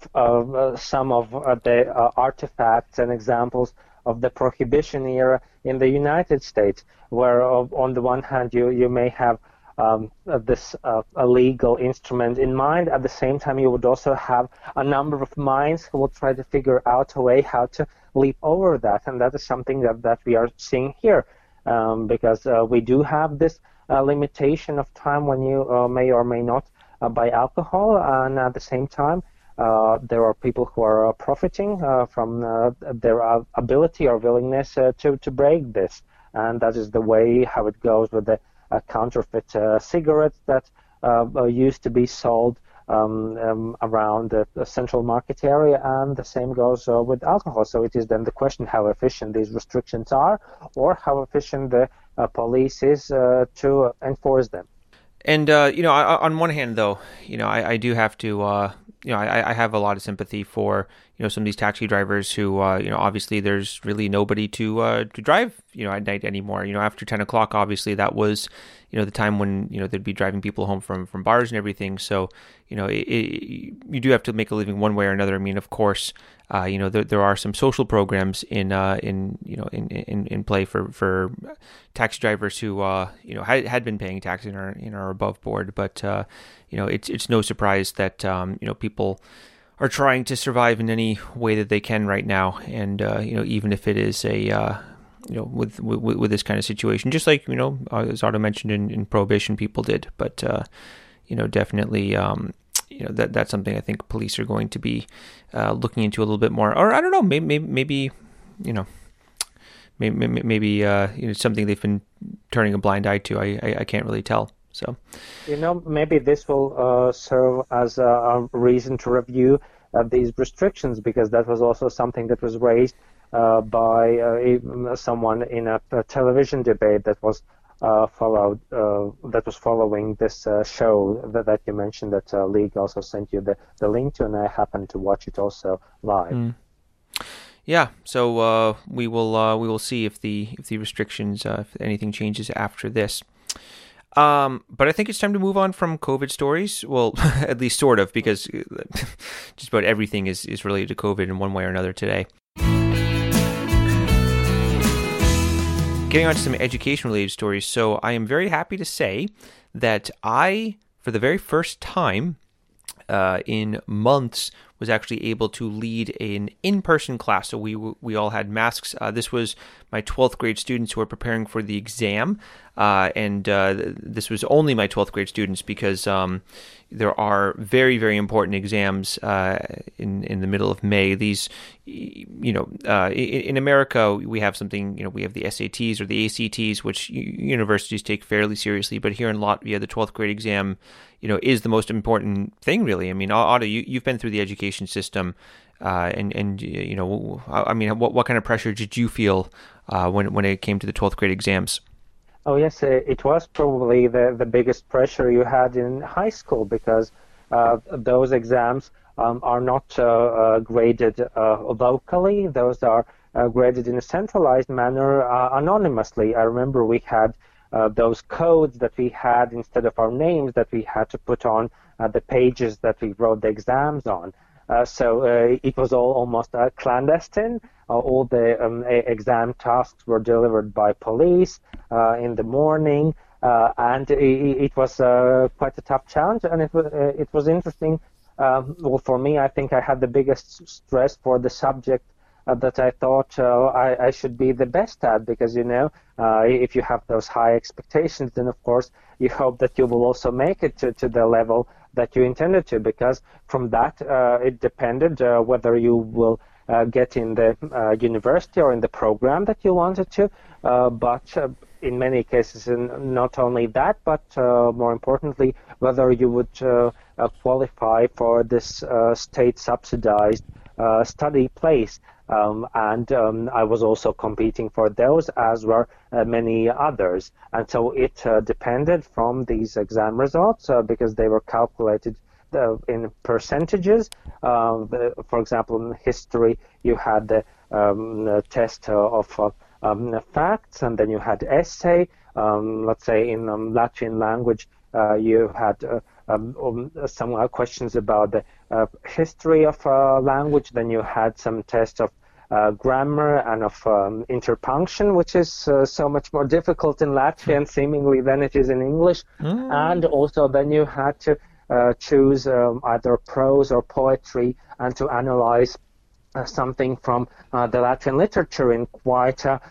some of the artifacts and examples of the prohibition era in the United States, where on the one hand you you may have um, this uh, legal instrument in mind. At the same time, you would also have a number of minds who will try to figure out a way how to leap over that, and that is something that, that we are seeing here, um, because uh, we do have this uh, limitation of time when you uh, may or may not uh, buy alcohol, and at the same time. Uh, there are people who are profiting from their ability or willingness to, to break this, and that is the way how it goes with the uh, counterfeit uh, cigarettes that uh, used to be sold um, um, around the, central market area, and the same goes uh, with alcohol. So it is then the question how efficient these restrictions are, or how efficient the uh, police is uh, to enforce them. And you know, I, on one hand, though, you know, I, I do have to, you know, I, I, have a lot of sympathy for you know some of these taxi drivers who, uh, you know, obviously there's really nobody to uh, to drive, you know, at night anymore. You know, after ten o'clock, obviously that was you know the time when you know they'd be driving people home from from bars and everything. So you know it, it, you do have to make a living one way or another. I mean, of course, uh, you know there, there are some social programs in uh, in you know in, in, in play for for taxi drivers who uh, you know had, had been paying taxes and are know are above board. But uh, you know it's it's no surprise that um, you know people are trying to survive in any way that they can right now, and uh, you know even if it is a uh, you know, with, with, with this kind of situation, just like you know, as Otto mentioned in, in prohibition, people did. But you know, definitely, um, you know, that that's something I think police are going to be uh, looking into a little bit more. Or I don't know, maybe maybe, maybe you know, maybe maybe uh, you know something they've been turning a blind eye to. I I, I can't really tell. So, you know, maybe this will uh, serve as a, a, reason to review uh, these restrictions because that was also something that was raised uh, by uh, someone in a, a, television debate that was followed that was following this show that, that you mentioned that Liga also sent you the, the link to, and I happened to watch it also live. Mm. Yeah, so uh, we will uh, we will see if the if the restrictions uh, if anything changes after this. Um, but I think it's time to move on from COVID stories. Well, (laughs) at least sort of, because (laughs) just about everything is, is related to COVID in one way or another today. Getting on to some education related stories. So, I am very happy to say that I, for the very first time uh, in months, was actually able to lead an in-person class. So we we all had masks. Uh, this was my 12th grade students who were preparing for the exam, uh, and uh, this was only my 12th grade students because um, there are very very important exams uh, in in the middle of May. These, you know, uh, in, in, America we have something. You know, we have the SATs or the ACTs, which universities take fairly seriously. But here in Latvia, the 12th grade exam, you know, is the most important thing. Really, I mean, Otto, you you've been through the education system. Uh, and and you know, I mean, what what kind of pressure did you feel uh, when when it came to the twelfth grade exams? Oh yes, it was probably the the biggest pressure you had in high school because uh, those exams um, are not uh, uh, graded uh, locally; those are graded in a centralized manner anonymously. I remember we had. those codes that we had instead of our names that we had to put on the pages that we wrote the exams on. Uh, so uh, it was all almost uh, clandestine. all the um, exam tasks were delivered by police in the morning, and it, it was quite a tough challenge. And it was it was interesting. Um, well, for me, I think I had the biggest stress for the subject uh, that I thought uh, I, I, should be the best at because you know uh, if you have those high expectations then of course you hope that you will also make it to, to the level that you intended to, because from that uh, it depended uh, whether you will uh, get in the university or in the program that you wanted to. but in many cases, and not only that, but more importantly, whether you would qualify for this state subsidized study place. Um, and um, I was also competing for those, as were uh, many others. And so it uh, depended from these exam results uh, because they were calculated uh, in percentages. Um, for example, in history, you had the um, test of uh, um, facts, and then you had essay. Um, let's say in Latin language, uh, you had some uh, questions about the uh, history of uh, language. Then you had some tests of uh, grammar and of um, interpunction, which is uh, so much more difficult in Latvian seemingly than it is in English. Mm. And also then you had to uh, choose um, either prose or poetry and to analyze something from the Latvian literature in quite a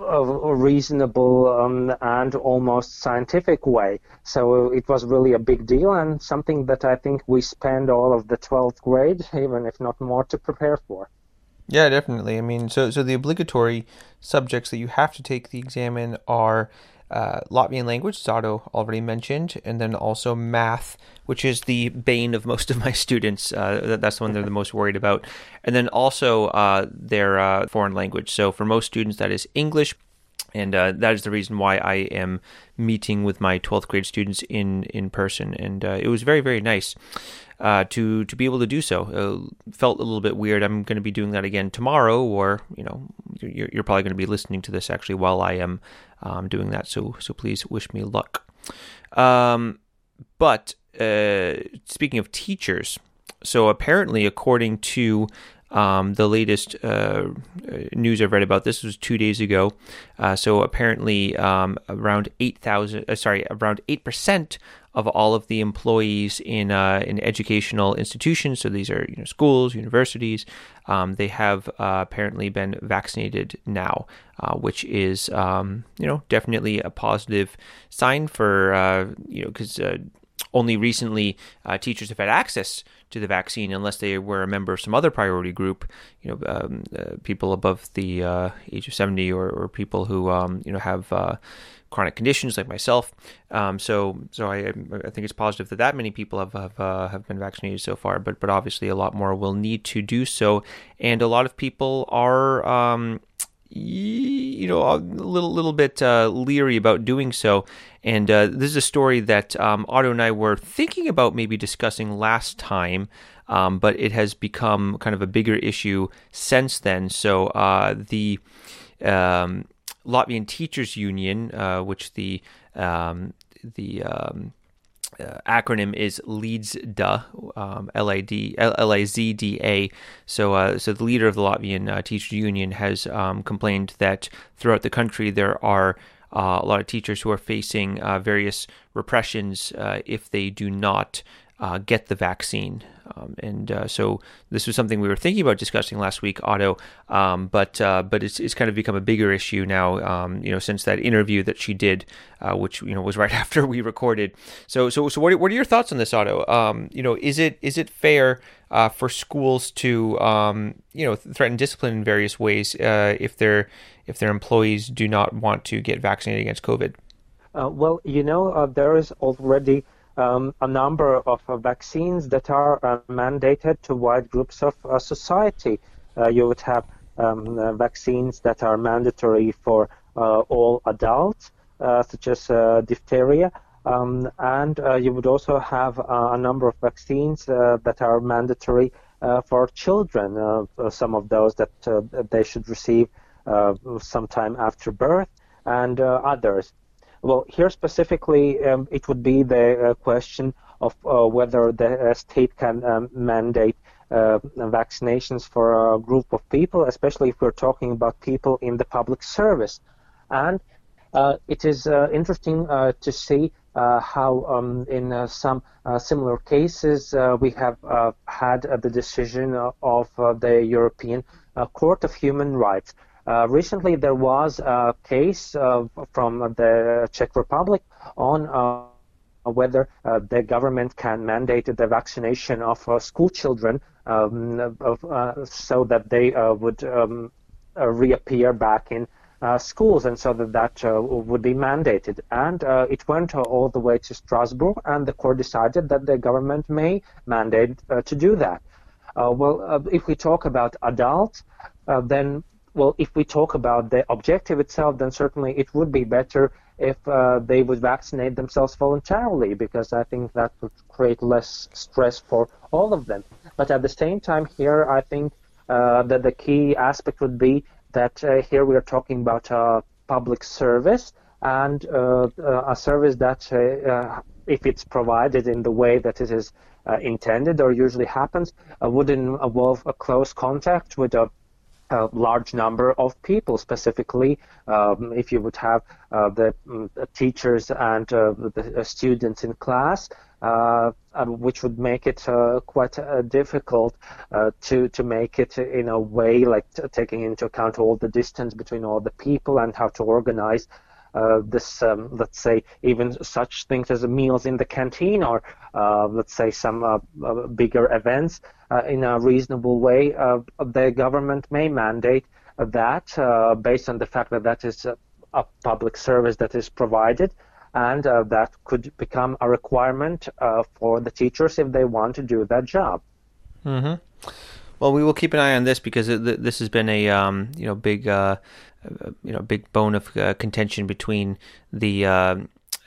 a reasonable um, and almost scientific way. So it was really a big deal and something that I think we spend all of the 12th grade, (laughs) even if not more, to prepare for. Yeah, definitely. I mean, so so the obligatory subjects that you have to take the exam in are uh, Latvian language, Otto already mentioned, and then also math, which is the bane of most (laughs) of my students. Uh, that's the one they're the most worried about. And then also uh, their uh, foreign language. So for most students, that is English. And uh, that is the reason why I am meeting with my 12th grade students in, in person. And uh, it was very, very nice uh, to to be able to do so. Uh, felt a little bit weird. I'm going to be doing that again tomorrow, or you know, you're, you're probably going to be listening to this actually while I am um, doing that. So so please wish me luck. Um, but uh, speaking of teachers, so apparently, according to um, the latest uh, news I've read about this was two days ago. Uh, so apparently, um, around eight thousand, uh, sorry, around eight percent of all of the employees in uh, in educational institutions. So these are you know schools, universities. Um, they have uh, apparently been vaccinated now, uh, which is um, you know definitely a positive sign for uh, you know because uh, only recently uh, teachers have had access to the vaccine unless they were a member of some other priority group, you know, um, uh, people above the uh, age of 70 or, or people who, um, you know, have uh, chronic conditions like myself. Um, so, so I, I think it's positive that that many people have have, uh, have been vaccinated so far. But but obviously a lot more will need to do so, and a lot of people are. Um, you know, a little little bit uh, leery about doing so, and uh, this is a story that um, Otto and I were thinking about maybe discussing last time, um, but it has become kind of a bigger issue since then. So uh, the um, Latvian Teachers Union, uh, which the um, the um, uh, acronym is LIZDA, um. So, uh, so the leader of the Latvian uh, Teachers Union has um, complained that throughout the country there are uh, a lot of teachers who are facing uh, various repressions uh, if they do not get the vaccine. Um, and uh, so this was something we were thinking about discussing last week, Otto. Um, but uh, but it's, it's kind of become a bigger issue now. Um, you know, since that interview that she did, uh, which you know was right (laughs) after we recorded. So so so what are, what are your thoughts on this, Otto? Um, you know, is it is it fair uh, for schools to um, you know threaten discipline in various ways uh, if their if their employees do not want to get vaccinated against COVID? Uh, well, you know, there is already um, a number of uh, vaccines that are uh, mandated to wide groups of uh, society. Uh, you would have um, uh, vaccines that are mandatory for uh, all adults, such as diphtheria. Um, and you would also have a number of vaccines that are mandatory for children. some of those that they should receive sometime after birth, and others. Well, here specifically, um, it would be the uh, question of uh, whether the uh, state can um, mandate uh, vaccinations for a group of people, especially if we're talking about people in the public service. And uh, it is uh, interesting to see how, um, in some similar cases, we have had the decision of the European Court of Human Rights. Uh, recently, there was a case uh, from the Czech Republic on uh, whether the government can mandate the vaccination of school children um, so that they would um, reappear back in uh, schools, and so that that uh, would be mandated. And uh, it went all the way to Strasbourg, and the court decided that the government may mandate to do that. well, if we talk about adults, then well, if we talk about the objective itself, then certainly it would be better if uh, they would vaccinate themselves voluntarily, because I think that would create less stress for all of them. But at the same time, here I think uh, that the key aspect would be that uh, here we are talking about a public service and uh, uh, a service that, if it's provided in the way that it is intended or usually happens, would involve a close contact with a a large number of people. Specifically, um, if you would have uh, the, mm, teachers and uh, the students in class, uh, which would make it uh, quite uh, difficult uh, to to make it in a way like taking into account all the distance between all the people and how to organize uh, this, um, let's say, even such things as meals in the canteen or, uh, let's say, some uh, uh bigger events in a reasonable way, the government may mandate that based on the fact that that is a public service that is provided and uh, that could become a requirement uh, for the teachers if they want to do that job. Mm-hmm. Well, we will keep an eye on this because it, this has been a um, you know big uh, you know big bone of uh, contention between the uh,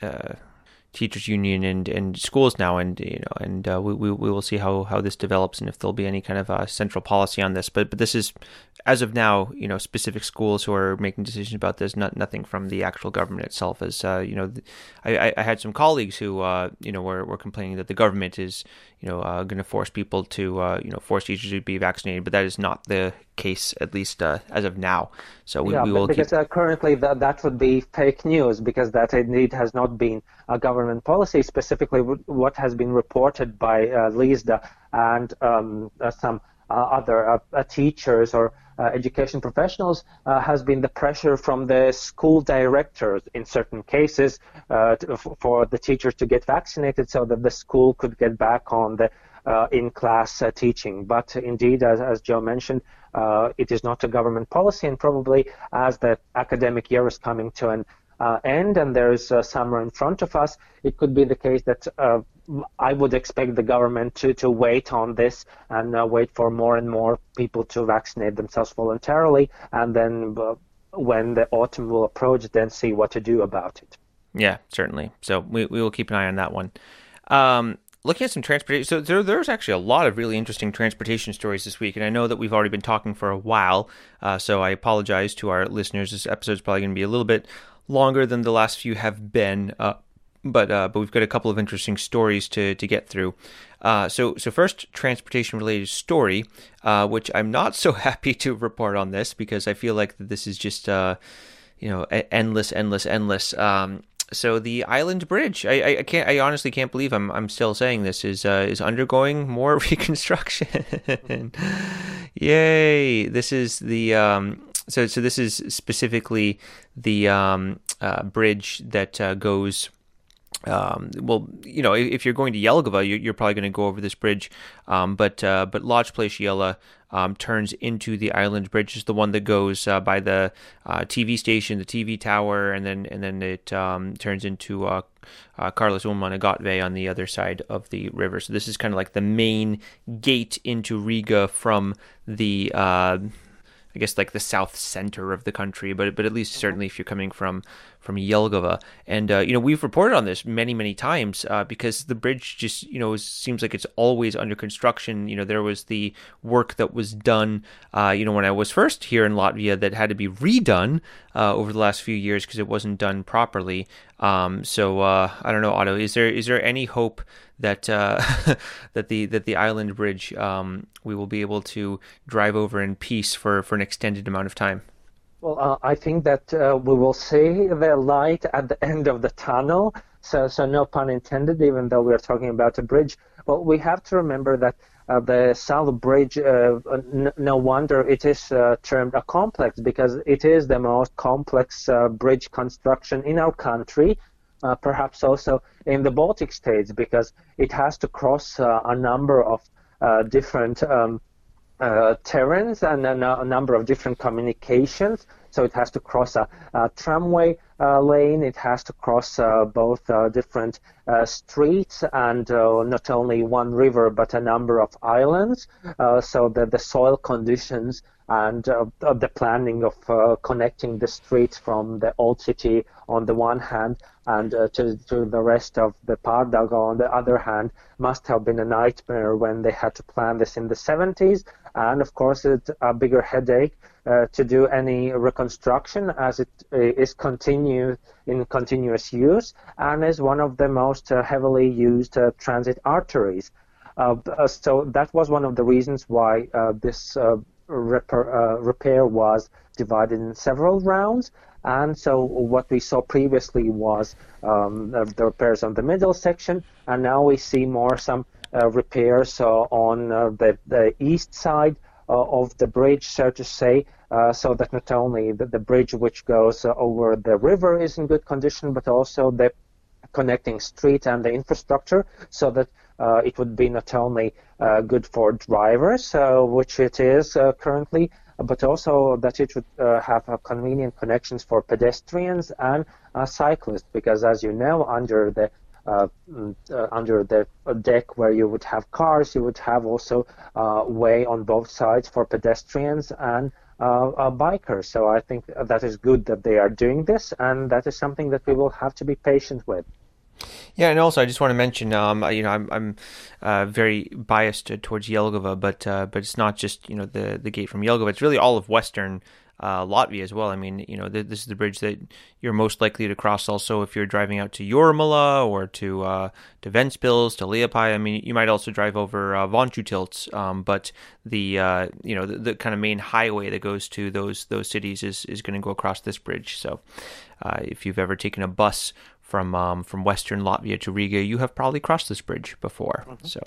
uh, teachers union and, and schools now and you know and uh, we, we, we will see how, how this develops and if there'll be any kind of uh, central policy on this. But but this is as of now you know specific schools who are making decisions about this not nothing from the actual government itself. As uh, you know I, I had some colleagues who uh, you know were, were complaining that the government is you know uh, going to force people to uh, you know force teachers to be vaccinated but that is not the case at least as of now so we, yeah, we will because keep... currently that, that would be fake news because that indeed has not been a government policy, specifically what has been reported by uh, LIZDA and um, uh, some uh, other uh, uh, teachers or uh, education professionals has been the pressure from the school directors in certain cases to, for the teachers to get vaccinated so that the school could get back on the in-class teaching. But indeed, as, as Joe mentioned, it is not a government policy, and probably as the academic year is coming to an uh, end and there is uh, summer in front of us, it could be the case that uh, I would expect the government to, to wait on this and uh, wait for more and more people to vaccinate themselves voluntarily, and then uh, when the autumn will approach, then see what to do about it. Yeah, certainly. So we, we will keep an eye on that one. Um, looking at some transportation, so there, there's actually a lot of really interesting transportation stories this week, and I know that we've already been talking for a while, uh, so I apologize to our listeners. This episode is probably going to be a little bit longer than the last few have been. Uh, but uh, but we've got a couple of interesting stories to, to get through. Uh, so so first, transportation related story, uh, which I'm not (laughs) so happy to report on this because I feel like this is just uh, you know endless, endless, endless. Um, so the Island Bridge, I, I can't, I honestly can't believe I'm, I'm still saying this is, uh, is undergoing more (laughs) reconstruction. Yay! This is the, um, so so this is specifically the um, uh, bridge that uh, goes. Um, well, you know, if you're going to Jelgava, you're, probably going to go over this bridge. Um, but uh, but Lāčplēša iela um, turns into the Island Bridge, is the one that goes uh, by the uh, TV station, the TV tower, and then and then it um, turns into uh, uh, Kārļa Ulmaņa on the other side of the river. So this is kind of like the main gate into Riga from the uh, I guess like the south center of the country, but but at least certainly if you're coming from from Jelgava. And, uh, you know, we've reported on this many, many times uh, because the bridge just, you know, seems like it's always under construction. You know, there was the work that was done, uh, you know, when I was first here in Latvia that had to be redone uh, over the last few years because it wasn't done properly. Um, so uh, I don't know, Otto, is there is there any hope that uh, (laughs) that the that the island bridge um, we will be able to drive over in peace for, for an extended amount of time? Well, uh, I think that uh, we will see the light at the end of the tunnel. So, so no pun intended, even though we are talking about a bridge. Well, we have to remember that uh, the South Bridge, uh, n- no wonder it is uh, termed a complex because it is the most complex uh, bridge construction in our country. Uh, perhaps also in the Baltic states because it has to cross uh, a number of uh, different um, uh, terrains and a, number of different communications. So it has to cross a, a tramway uh, lane, it has to cross both different streets and not only one river but a number of islands. so that the soil conditions and uh, the planning of uh, connecting the streets from the old city on the one hand and uh, to, to the rest of the Pārdaugava on the other hand must have been a nightmare when they had to plan this in the 70s and of course it's a bigger headache uh, to do any reconstruction as it is uh, is continue in continuous use and is one of the most uh, heavily used transit arteries. so that was one of the reasons why this repair, uh, repair was divided in several rounds. And so what we saw previously was um, the repairs on the middle section, and now we see more some uh, repairs uh, on uh, the, the east side uh, of the bridge, so to say, uh, so that not only the, the bridge which goes over the river is in good condition, but also the connecting street and the infrastructure, so that it would be not only uh, good for drivers, uh, which it is currently, but also that it would have convenient connections for pedestrians and cyclists, because as you know, under the uh, uh, under the deck where you would have cars, you would have also uh, way on both sides for pedestrians and bikers. So I think that is good that they are doing this, and that is something that we will have to be patient with. Yeah, and also I just want to mention, um, you know, I'm I'm uh, very biased towards Jelgava, but uh, but it's not just you know the the gate from Jelgava; it's really all of Western uh, Latvia as well. I mean, you know, th- this is the bridge that you're most likely to cross. Also, if you're driving out to Jūrmala or to uh, to Ventspils, to Liepaja, I mean, you might also drive over uh, Vanču tilts. Um, but the uh, you know the, the, kind of main highway that goes to those those cities is is going to go across this bridge. So, uh, if you've ever taken a bus from um, from Western Latvia to Riga, you have probably crossed this bridge before. Mm-hmm. So.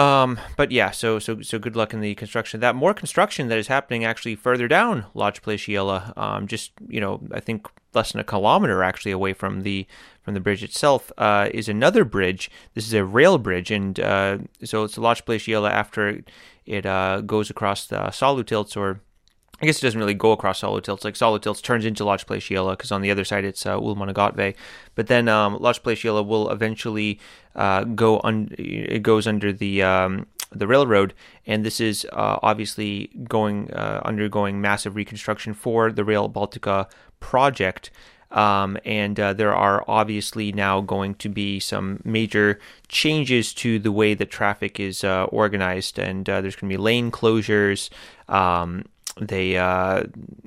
Um, but yeah, so so so good luck in the construction. That more construction that is happening actually further down Lāčplēša iela, um, just you know, I think less than a kilometer actually away from the from the bridge itself, uh, is another bridge. This is a rail bridge, and uh, so it's Lāčplēša iela after it uh, goes across the Salu tilts or I guess it doesn't really go across Salu tilts. Like Salu tilts turns into Lodge Place Placiela because on the other side it's uh, Ulmana But then um, Lāčplēša iela will eventually uh, go un- it goes under the um, the railroad, and this is uh, obviously going uh, undergoing massive reconstruction for the Rail Baltica project. Um, and uh, there are obviously now going to be some major changes to the way that traffic is uh, organized, and uh, there's going to be lane closures. Um, they uh,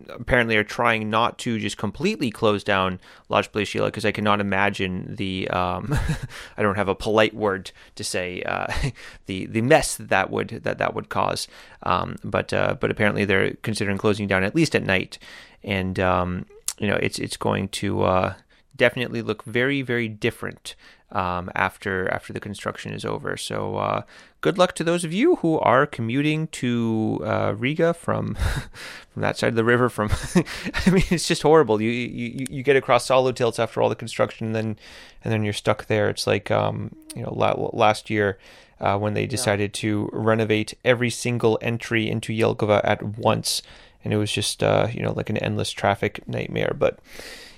apparently are trying not to just completely close down Lāčplēša iela because I cannot imagine the um, (laughs) I don't have a polite word to say uh, (laughs) the the mess that, that would that that would cause. Um, but uh, but apparently they're considering closing down at least at night, and um, you know it's it's going to uh, definitely look very very different um, after after the construction is over. So uh, good luck to those of you who are commuting to uh, Riga from (laughs) from that side of the river. From (laughs) I mean, it's just horrible. You you you get across Salu tilts after all the construction, and then and then you're stuck there. It's like um, you know last year. Uh, when they decided yeah. to renovate every single entry into Jelgava at once, and it was just uh, you know like an endless traffic nightmare. But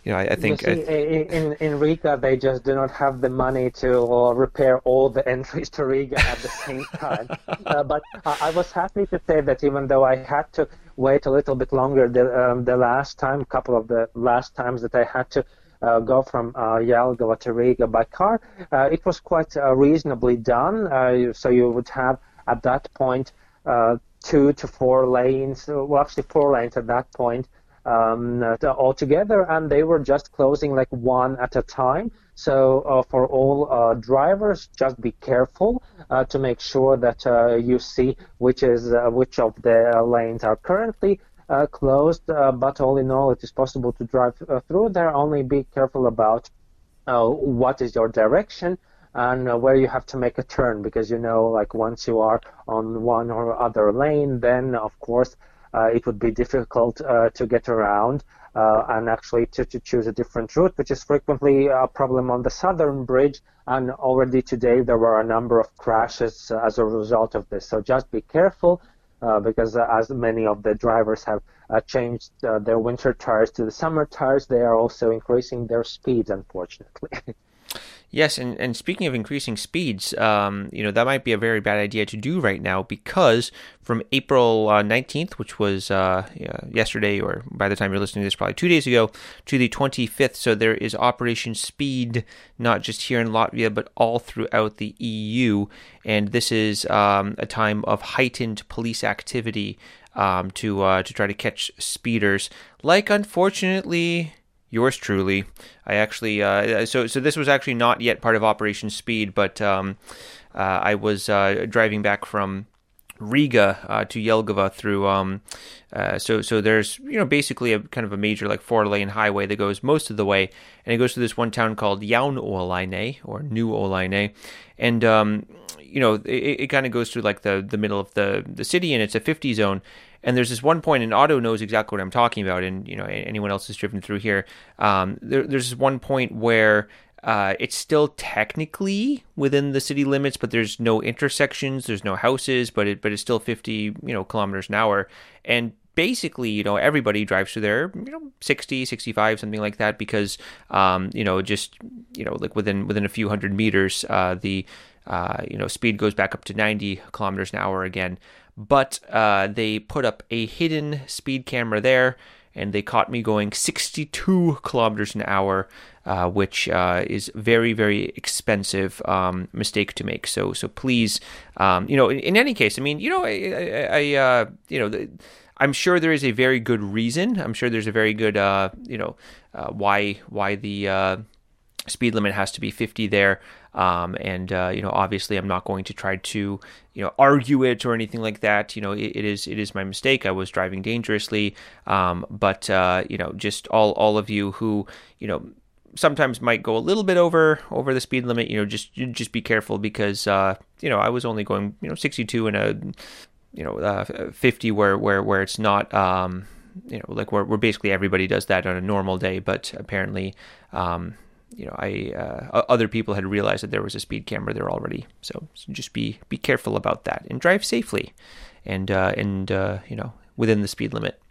you know, I, I think see, in in Riga they just do not have the money to uh, repair all the (laughs) entries to Riga at the same time. uh, but I was happy to say that even though I had to wait a little bit longer the um, the last time, couple of the last times that I had to. Uh, go from uh, Jelgava to Riga by car. Uh, it was quite uh, reasonably done. Uh, so you would have at that point uh, two to four lanes, well, actually four lanes at that point um, altogether, and they were just closing like one at a time. So uh, for all uh, drivers, just be careful uh, to make sure that uh, you see which is uh, which of the lanes are currently uh, closed. but all in all, it is possible to drive through there. Only be careful about what is your direction and where you have to make a turn because you know like once you are on one or other lane, then of course it would be difficult to get around. Uh, and actually to, to choose a different route, which is frequently a problem on the southern bridge. And already today there were a number of crashes as a result of this. So just be careful. Uh, because uh, as many of the drivers have uh, changed uh, their winter tires to the summer tires, they are also increasing their speeds, unfortunately. (laughs) Yes, and, and speaking of increasing speeds, um, you know, that might be a very bad idea to do right now because from April uh, 19th, which was uh, yesterday, or by the time you're listening to this, probably two days ago, to the 25th, so there is Operation Speed, not just here in Latvia, but all throughout the EU. And this is um, a time of heightened police activity um, to, uh, to try to catch speeders, like unfortunately yours truly. I actually uh, so so this was actually not yet part of Operation Speed, but um, uh, I was uh, driving back from Riga uh, to Jelgava through. Um, uh, so so there's you know basically a kind of a major like four lane highway that goes most of the way, and it goes to this one town called Jaunolaine or New Olaine, and um, you know it, it kind of goes through like the the middle of the the city, and it's a 50 zone and there's this one point, and Otto knows exactly what I'm talking about, and you know anyone else who's driven through here. Um, there, there's this one point where uh, it's still technically within the city limits, but there's no intersections, there's no houses, but it but it's still 50 you know kilometers an hour, and basically you know everybody drives through there you know 60 65 something like that because um, you know just you know like within within a few hundred meters uh, the uh, you know speed goes back up to 90 kilometers an hour again but uh, they put up a hidden speed camera there and they caught me going 62 kilometers an hour, uh, which uh, is very, very expensive um, mistake to make. So, so please, um, you know, in, in, any case, I mean, you know, I, I, I uh, you know, the, I'm sure there is a very good reason. I'm sure there's a very good, uh, you know, uh, why why the speed limit has to be 50 there. Um, and uh, you know, obviously, I'm not going to try to you know argue it or anything like that. You know, it, it is it is my mistake. I was driving dangerously. Um, but uh, you know, just all all of you who you know sometimes might go a little bit over over the speed limit. You know, just just be careful because uh, you know I was only going you know 62 in a you know uh, 50 where where where it's not. Um, you know, like where, where basically everybody does that on a normal day, but apparently, um, you know, I uh, other people had realized that there was a speed camera there already. So, so just be be careful about that and drive safely, and uh, and uh, you know within the speed limit.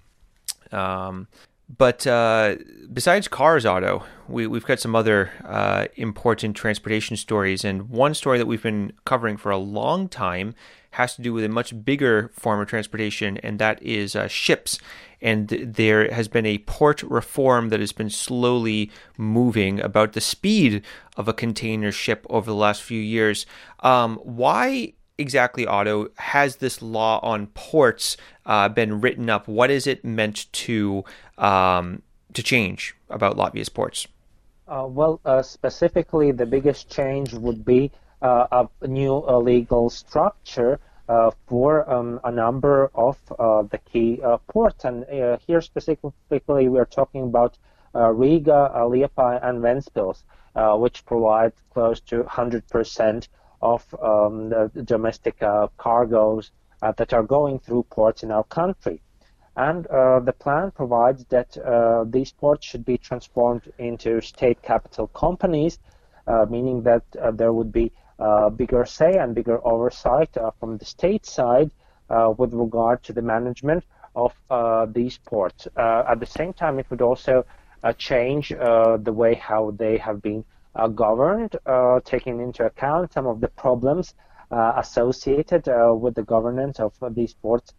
Um, but uh, besides cars, Otto, we, we've got some other uh, important transportation stories. And one story that we've been covering for a long time has to do with a much bigger form of transportation, and that is uh, ships. And there has been a port reform that has been slowly moving about the speed of a container ship over the last few years. Um, why exactly, Otto, has this law on ports uh, been written up? What is it meant to um, to change about Latvia's ports? Uh, well, uh, specifically, the biggest change would be uh, a new uh, legal structure for um, a number of the key ports. And here specifically, we're talking about Riga, Liepaja, and Ventspils, which provide close to 100% of um, the domestic uh, cargoes uh, that are going through ports in our country. And uh, the plan provides that these ports should be transformed into state capital companies, meaning that there would be Uh, bigger say and bigger oversight uh, from the state side uh, with regard to the management of these ports. at the same time, it would also change the way how they have been uh, governed, uh, taking into account some of the problems uh, associated with the governance of these ports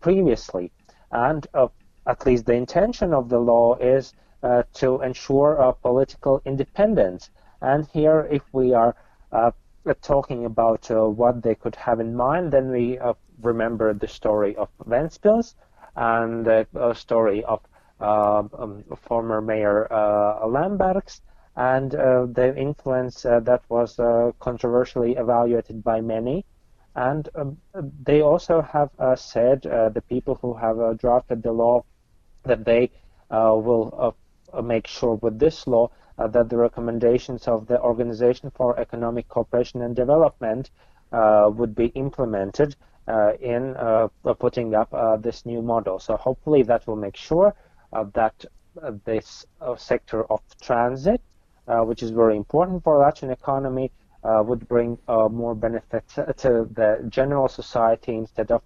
previously. And at least the intention of the law is to ensure political independence. And here, if we are talking about uh, what they could have in mind, then we uh, remember the story of Ventspils and the uh, story of um, former Mayor Lembergs and uh, the influence uh, that was uh, controversially evaluated by many. And um, they also have said, the people who have drafted the law, that they will make sure with this law Uh, that the recommendations of the Organization for Economic Cooperation and Development uh, would be implemented uh, in uh, putting up this new model. So hopefully that will make sure that this sector of transit, which is very important for the Latvian economy, would bring more benefits to the general society instead of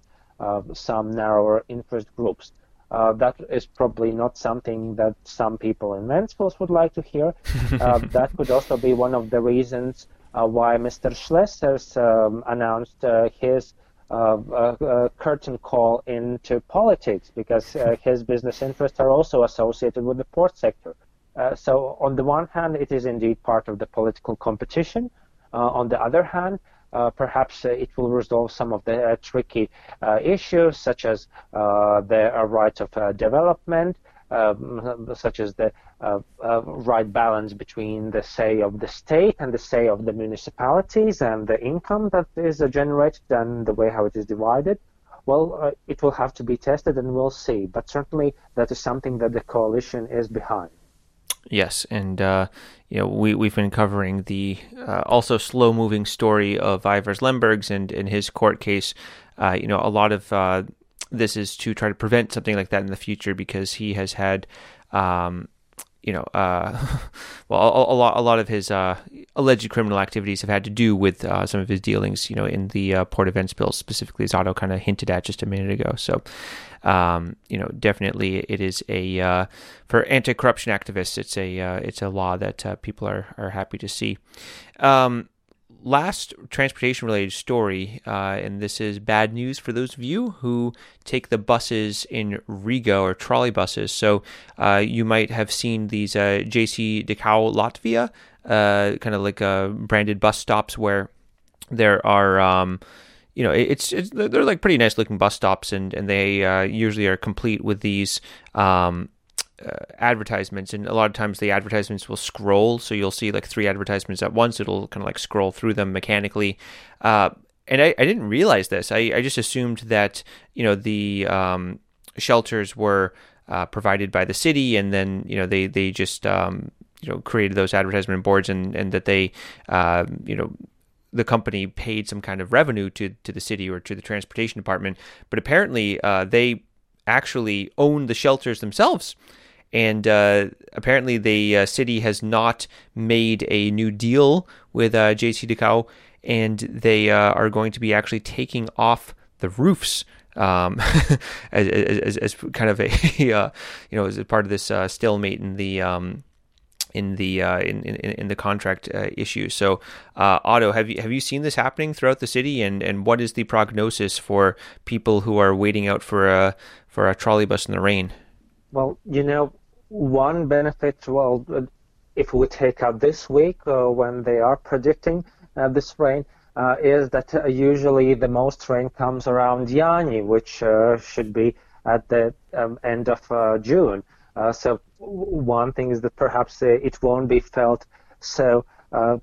some narrower interest groups. Uh, that is probably not something that some people in Ventspils would like to hear. (laughs) Uh, that could also be one of the reasons uh, why Mr. Šlesers um, announced uh, his uh, uh, curtain call into politics because (laughs) his business interests are also associated with the port sector. so, on the one hand, it is indeed part of the political competition. on the other hand, perhaps uh, it will resolve some of the uh, tricky issues, such as the right of development, um, such as the uh, uh, right balance between the say of the state and the say of the municipalities and the income that is uh, generated and the way how it is divided. Well, it will have to be tested and we'll see. But certainly that is something that the coalition is behind. Yes, and uh, you know we we've been covering the uh, also slow moving story of Ivars Lembergs and in his court case. Uh, you know, a lot of uh, this is to try to prevent something like that in the future because he has had. Um, you know, uh, (laughs) well, a, a, lot, a lot of his uh, alleged criminal activities have had to do with some of his dealings, you know, in the Port events Ventspils, specifically, as Otto kind of hinted at just a minute ago. So, um, you know, definitely it is a uh, for anti-corruption activists. It's a uh, it's a law that uh, people are are happy to see. Um, last transportation related story, uh, and this is bad news for those of you who take the buses in Riga or trolley buses. So uh, you might have seen these uh, JCDecaux Latvia, kind of like branded bus stops where there are. Um, you know, it's, it's they're like pretty nice looking bus stops, and and they uh, usually are complete with these um, uh, advertisements. And a lot of times the advertisements will scroll, so you'll see like three advertisements at once. It'll kind of like scroll through them mechanically. Uh, and I, I didn't realize this. I, I just assumed that you know the um, shelters were uh, provided by the city, and then you know they they just um, you know created those advertisement boards, and and that they uh, you know the company paid some kind of revenue to to the city or to the transportation department, but apparently uh, they actually own the shelters themselves. And uh, apparently, the uh, city has not made a new deal with uh, JCDecaux, and they uh, are going to be actually taking off the roofs um, (laughs) as, as, as, kind of a (laughs) uh, you know as a part of this stalemate in the um, in the uh, in, in, in the contract uh, issue. So, uh, Otto, have you have you seen this happening throughout the city, and, and what is the prognosis for people who are waiting out for a for a trolley bus in the rain? Well, you know, one benefit. Well, if we take out this week uh, when they are predicting uh, this rain. Uh, is that usually the most rain comes around Jāņi, which should be at the um, end of June. so one thing is that perhaps uh, it won't be felt so uh,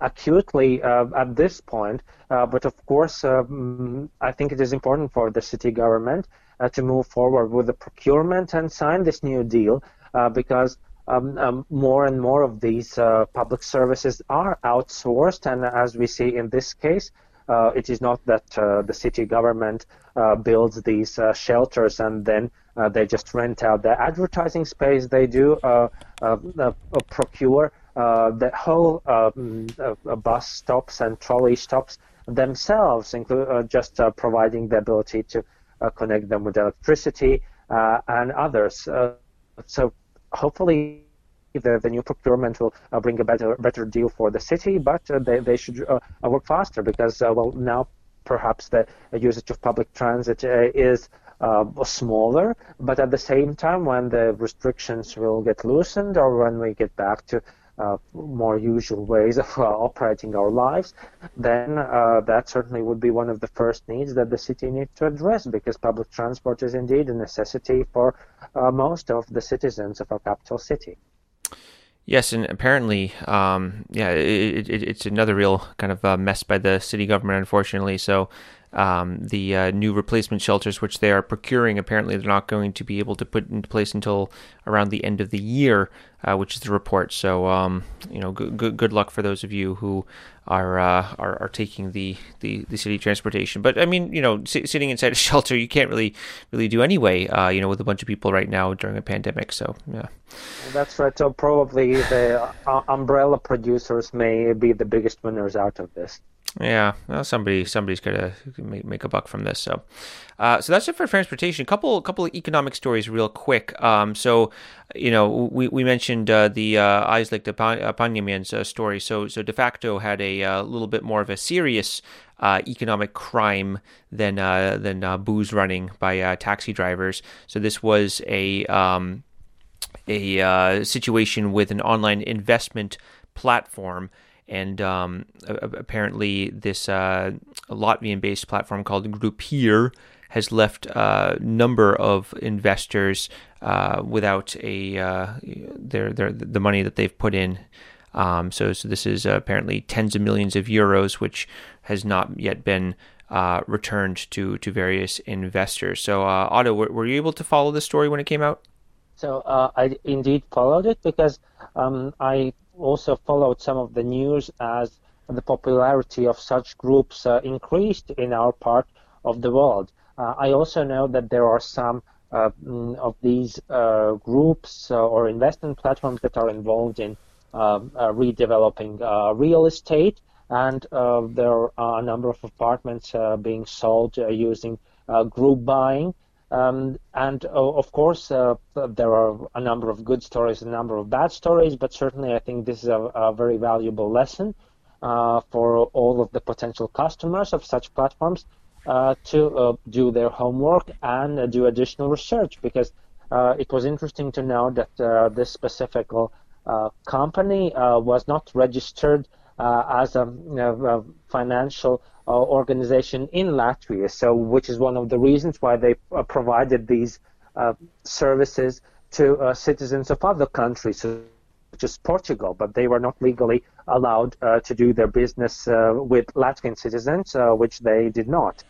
acutely uh, at this point. Uh, but of course, um, I think it is important for the city government uh, to move forward with the procurement and sign this new deal uh, because um, um, more and more of these public services are outsourced. And as we see in this case, Uh, it is not that uh, the city government uh, builds these shelters and then uh, they just rent out the advertising space. They do uh, uh, procure the whole um, bus stops and trolley stops themselves, include just providing the ability to connect them with electricity and others. so hopefully the, the new procurement will uh, bring a better better deal for the city, but uh, they, they should uh, work faster because well now perhaps the usage of public transit is uh, smaller, but at the same time, when the restrictions will get loosened or when we get back to uh, more usual ways of uh, operating our lives, then that certainly would be one of the first needs that the city needs to address because public transport is indeed a necessity for most of the citizens of our capital city. Yes, and apparently, um, yeah, it, it, it's another real kind of uh, mess by the city government, unfortunately. So, um, the uh, new replacement shelters, which they are procuring. Apparently, they're not going to be able to put into place until around the end of the year, uh, which is the report. So, um, you know, good, good, good luck for those of you who are uh, are, are taking the, the, the city transportation. But I mean, you know, sitting inside a (laughs) shelter, you can't really really do anyway. Uh, you know, with a bunch of people right now during a pandemic. So, yeah. That's right. So probably the uh, umbrella producers may be the biggest winners out of this. Yeah, well, somebody somebody's gonna make, make a buck from this. So, uh, so that's it for transportation. Couple couple of economic stories, real quick. Um, so, you know, we, we mentioned uh, the uh, Isaac de Panyaman's uh, story. So, so de facto had a uh, little bit more of a serious uh, economic crime than uh, than uh, booze running by uh, taxi drivers. So this was a um, a uh, situation with an online investment platform and um, apparently this uh, Latvian-based platform called Grupeer has left a number of investors uh, without a uh, their, their the money that they've put in. Um, so, so this is apparently tens of millions of euros, which has not yet been uh, returned to to various investors. So, uh, Otto, were, were you able to follow the story when it came out? So uh, I indeed followed it because um, I also followed some of the news as the popularity of such groups uh, increased in our part of the world. Uh, I also know that there are some uh, mm, of these uh, groups uh, or investment platforms that are involved in um, redeveloping real estate, and there are a number of apartments being sold using group buying. Um, and uh, of course, uh, there are a number of good stories, a number of bad stories, but certainly I think this is a, a very valuable lesson uh, for all of the potential customers of such platforms uh, to uh, do their homework and uh, do additional research because it was interesting to know that this specific company was not registered as a, a financial uh, organization in Latvia. So, which is one of the reasons why they uh, provided these uh, services to citizens of other countries. such as Portugal, but they were not legally allowed uh, to do their business uh, with Latvian citizens, uh, which they did not.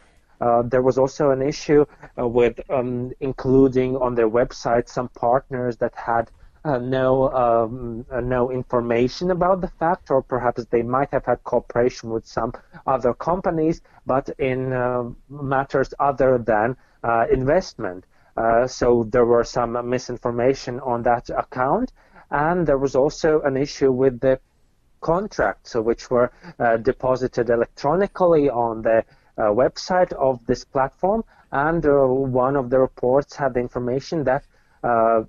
there was also an issue with um, including on their website some partners that had uh, no um, uh, no information about the fact, or perhaps they might have had cooperation with some other companies, but in uh, matters other than uh, investment. So there were some misinformation on that account, and there was also an issue with the contracts, which were deposited electronically on the website of this platform, and one of the reports had the information that uh,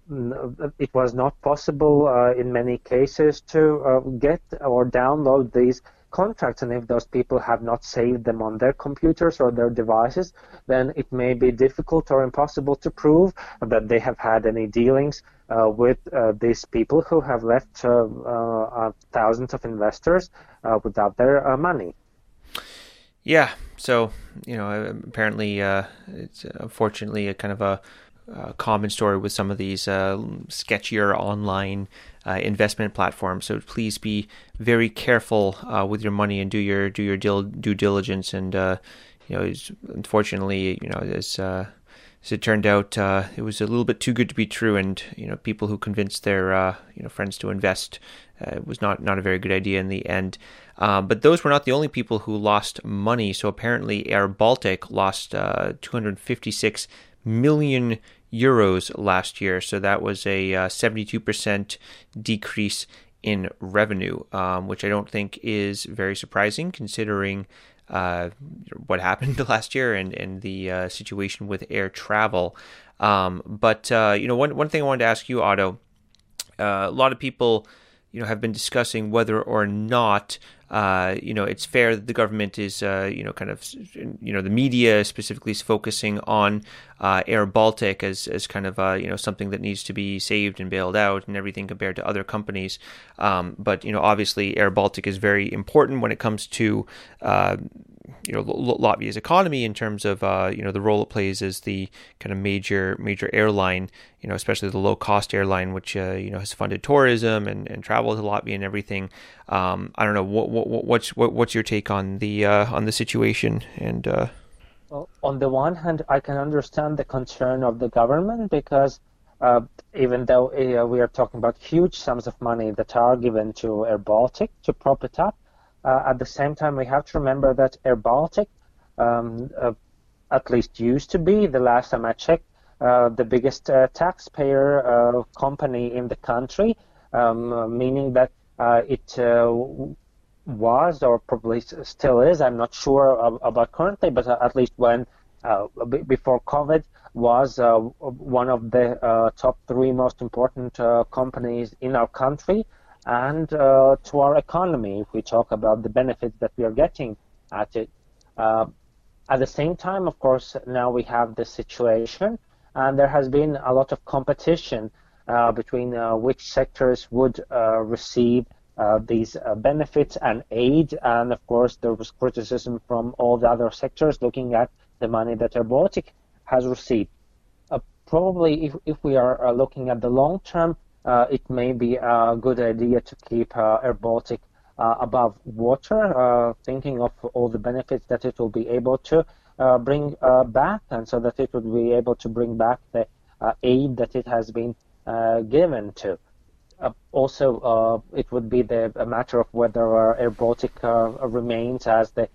it was not possible uh, in many cases to uh, get or download these contracts. And if those people have not saved them on their computers or their devices then it may be difficult or impossible to prove that they have had any dealings uh, with uh, these people who have left uh, thousands of investors without their money. Yeah. So you know apparently it's unfortunately a kind of a uh, common story with some of these uh, sketchier online uh, investment platforms. So please be very careful uh, with your money and do your do your due, diligence. And uh, you know, unfortunately, you know, as as it turned out, it was a little bit too good to be true. And you know, people who convinced their you know friends to invest was not not a very good idea in the end. Uh, but those were not the only people who lost money. So apparently, Air Baltic lost uh, 256 million euros last year. So that was a uh, 72% decrease in revenue, um, which I don't think is very surprising considering uh, what happened (laughs) last year and, and the uh, situation with air travel. Um, but, uh, you know, one, one thing I wanted to ask you, Otto, uh, a lot of people, you know, have been discussing whether or not uh, you know, it's fair that the government is, uh, you know, kind of, you know, the media specifically is focusing on uh, Air Baltic as, as kind of, uh, you know, something that needs to be saved and bailed out and everything compared to other companies. Um, but, you know, obviously Air Baltic is very important when it comes to, uh, you know Latvia's economy in terms of uh, you know the role it plays as the kind of major major airline, you know especially the low cost airline, which uh, you know has funded tourism and, and travel to Latvia and everything. Um, I don't know what, what what's what, what's your take on the uh, on the situation and. Uh, Well, on the one hand, I can understand the concern of the government because uh, even though uh, we are talking about huge sums of money that are given to Air Baltic to prop it up, uh, at the same time, we have to remember that Air Baltic, um, uh, at least used to be, the last time I checked, uh, the biggest uh, taxpayer company in the country, um, meaning that it was or probably still is, I'm not sure about currently, but at least when before COVID, was uh, one of the uh, top three most important uh, companies in our country and to our economy if we talk about the benefits that we are getting at it. at the same time, of course, now we have this situation and there has been a lot of competition uh, between uh, which sectors would uh, receive these benefits and aid. And of course, there was criticism from all the other sectors looking at the money that Air Baltic has received. Uh, probably, if, if we are uh, looking at the long term, uh, Uh, it may be a good idea to keep uh, Air Baltic uh, above water, thinking of all the benefits that it will be able to bring back, and so that it would be able to bring back the aid that it has been given to. Uh, also, uh, it would be the, a matter of whether Air Baltic uh, remains as the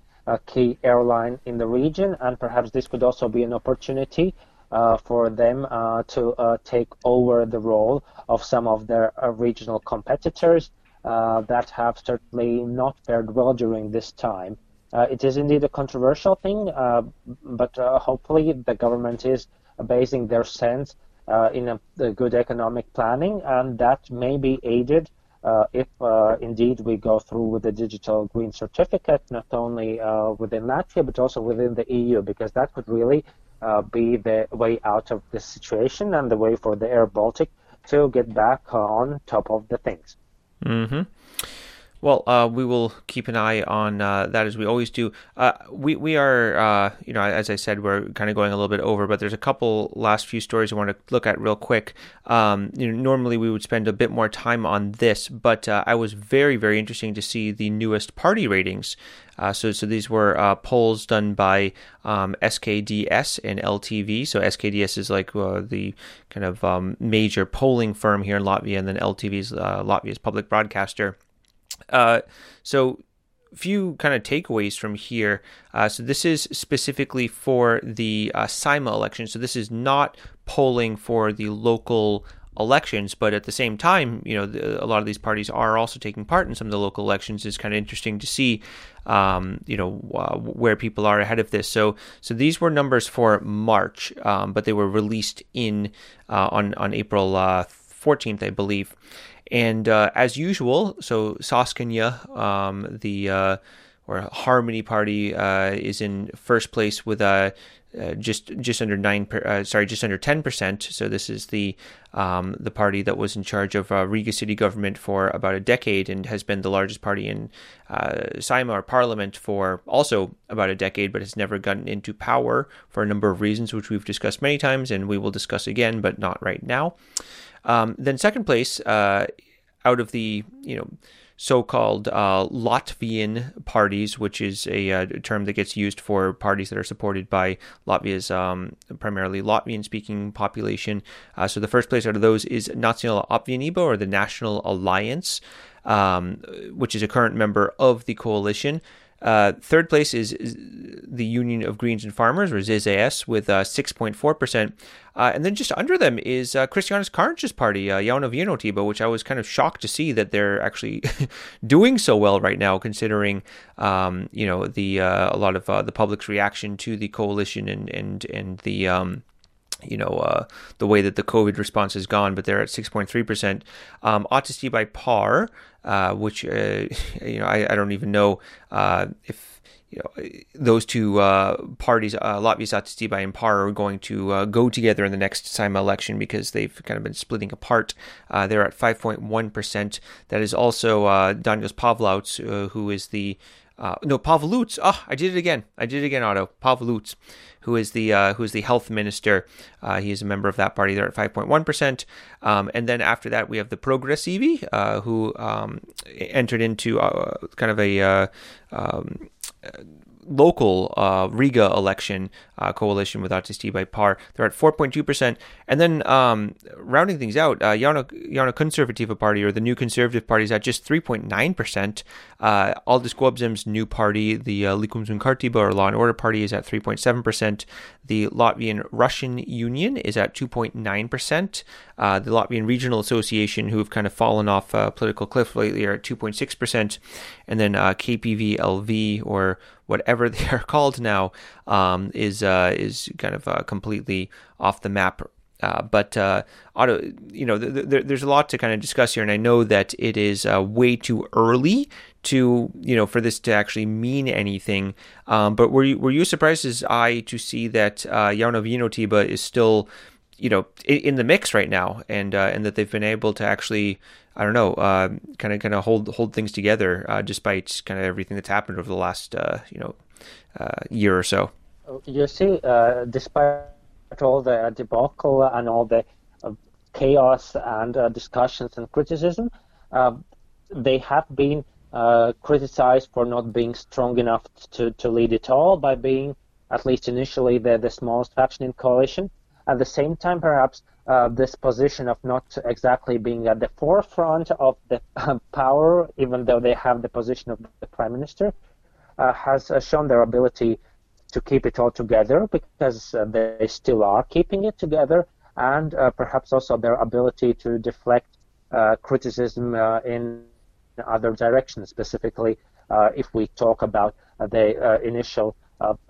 key airline in the region, and perhaps this could also be an opportunity uh, for them uh, to uh, take over the role of some of their uh, regional competitors uh, that have certainly not fared well during this time. Uh, it is indeed a controversial thing, but hopefully the government is basing their sense in a, a, good economic planning, and that may be aided if indeed we go through with the digital green certificate, not only within Latvia but also within the EU, because that could really uh, be the way out of this situation and the way for the Air Baltic to get back on top of the things. Mm-hmm. Well, uh, we will keep an eye on uh, that as we always do. Uh, we we are, uh, you know, as I said, we're kind of going a little bit over, but there's a couple last few stories I want to look at real quick. Um, you know, normally we would spend a bit more time on this, but uh, I was very very interesting to see the newest party ratings. Uh, so, so these were polls done by um, SKDS and LTV. So SKDS is like the kind of um, major polling firm here in Latvia, and then LTV is Latvia's public broadcaster. Uh, so a few kind of takeaways from here. Uh, so this is specifically for the uh, Saeima election. So this is not polling for the local elections, but at the same time, you know, the, a lot of these parties are also taking part in some of the local elections. It's kind of interesting to see, um, you know, uh, where people are ahead of this. So, so these were numbers for March, um, but they were released in uh, on on April 14th, uh, I believe. And uh, as usual, so Saskaņa, um, the uh, or Harmony Party, uh, is in first place with a uh, just just under nine, per, uh, sorry, just under ten percent. So this is the um, the party that was in charge of uh, Riga city government for about a decade and has been the largest party in uh, or Parliament for also about a decade, but has never gotten into power for a number of reasons, which we've discussed many times and we will discuss again, but not right now. Um, then second place, uh, out of the you know so-called uh, Latvian parties, which is a, uh, term that gets used for parties that are supported by Latvia's um, primarily Latvian-speaking population. Uh, so the first place out of those is Nacionālā apvienība, or the National Alliance, um, which is a current member of the coalition. Uh, third place is, is, the Union of Greens and Farmers, or ZZS, with uh, 6.4%. Uh, and then just under them is uh, Krišjānis Kariņš's party, uh, Jauna Vienotība, which I was kind of shocked to see that they're actually (laughs) doing so well right now, considering um, you know the uh, a lot of uh, the public's reaction to the coalition and and and the um, you know, uh, the way that the COVID response has gone, but they're at 6.3%. Um, by par, uh, which, uh, (laughs) you know, I, I, don't even know uh, if, you know, those two uh, parties, uh, Latvijas Attīstībai and PAR, are going to go together in the next Saeima election because they've kind of been splitting apart. they're at 5.1%. That is also uh, Daniels Pavlauts, who is the uh, no, Pavlūts. Oh, I did it again. I did it again, Otto. Pavlūts who is the uh, who is the health minister. Uh, he is a member of that party. They're at 5.1 percent. Um, and then after that, we have the Progresīvie, uh, who um, entered into uh, kind of a uh, um, local uh, Riga election uh, coalition with Attīstībai Par. They're at 4.2%. And then um, rounding things out, uh, Jauna, Jaunā Konservatīvā Party, or the New Conservative Party, is at just 3.9%. Uh, Aldis Gobzem's new party, the uh, Likums un Kārtība, or Law and Order Party, is at 3.7%. The Latvian Russian Union is at 2.9%. Uh, the Latvian Regional Association, who have kind of fallen off a political cliff lately, are at 2.6%. And then uh, KPVLV, or whatever (laughs) they are called now, um, is uh, is kind of uh, completely off the map. Uh, but uh, Otto, you know, th- th- there's a lot to kind of discuss here, and I know that it is uh, way too early to, you know, for this to actually mean anything. Um, but were you were you surprised as I to see that uh, Jauna Vienotība is still, you know, in, the mix right now, and uh, and that they've been able to actually I don't know, kind of kind of hold hold things together uh, despite kind of everything that's happened over the last uh, you know uh, year or so. You see, uh, despite all the debacle and all the uh, chaos and discussions and criticism, they have been criticized for not being strong enough to, to lead it all by being, at least initially, the, the smallest faction in coalition. At the same time, perhaps uh, this position of not exactly being at the forefront of the uh, power, even though they have the position of the prime minister, uh, has uh, shown their ability to keep it all together because uh, they still are keeping it together, and uh, perhaps also their ability to deflect criticism in other directions, specifically if we talk about the initial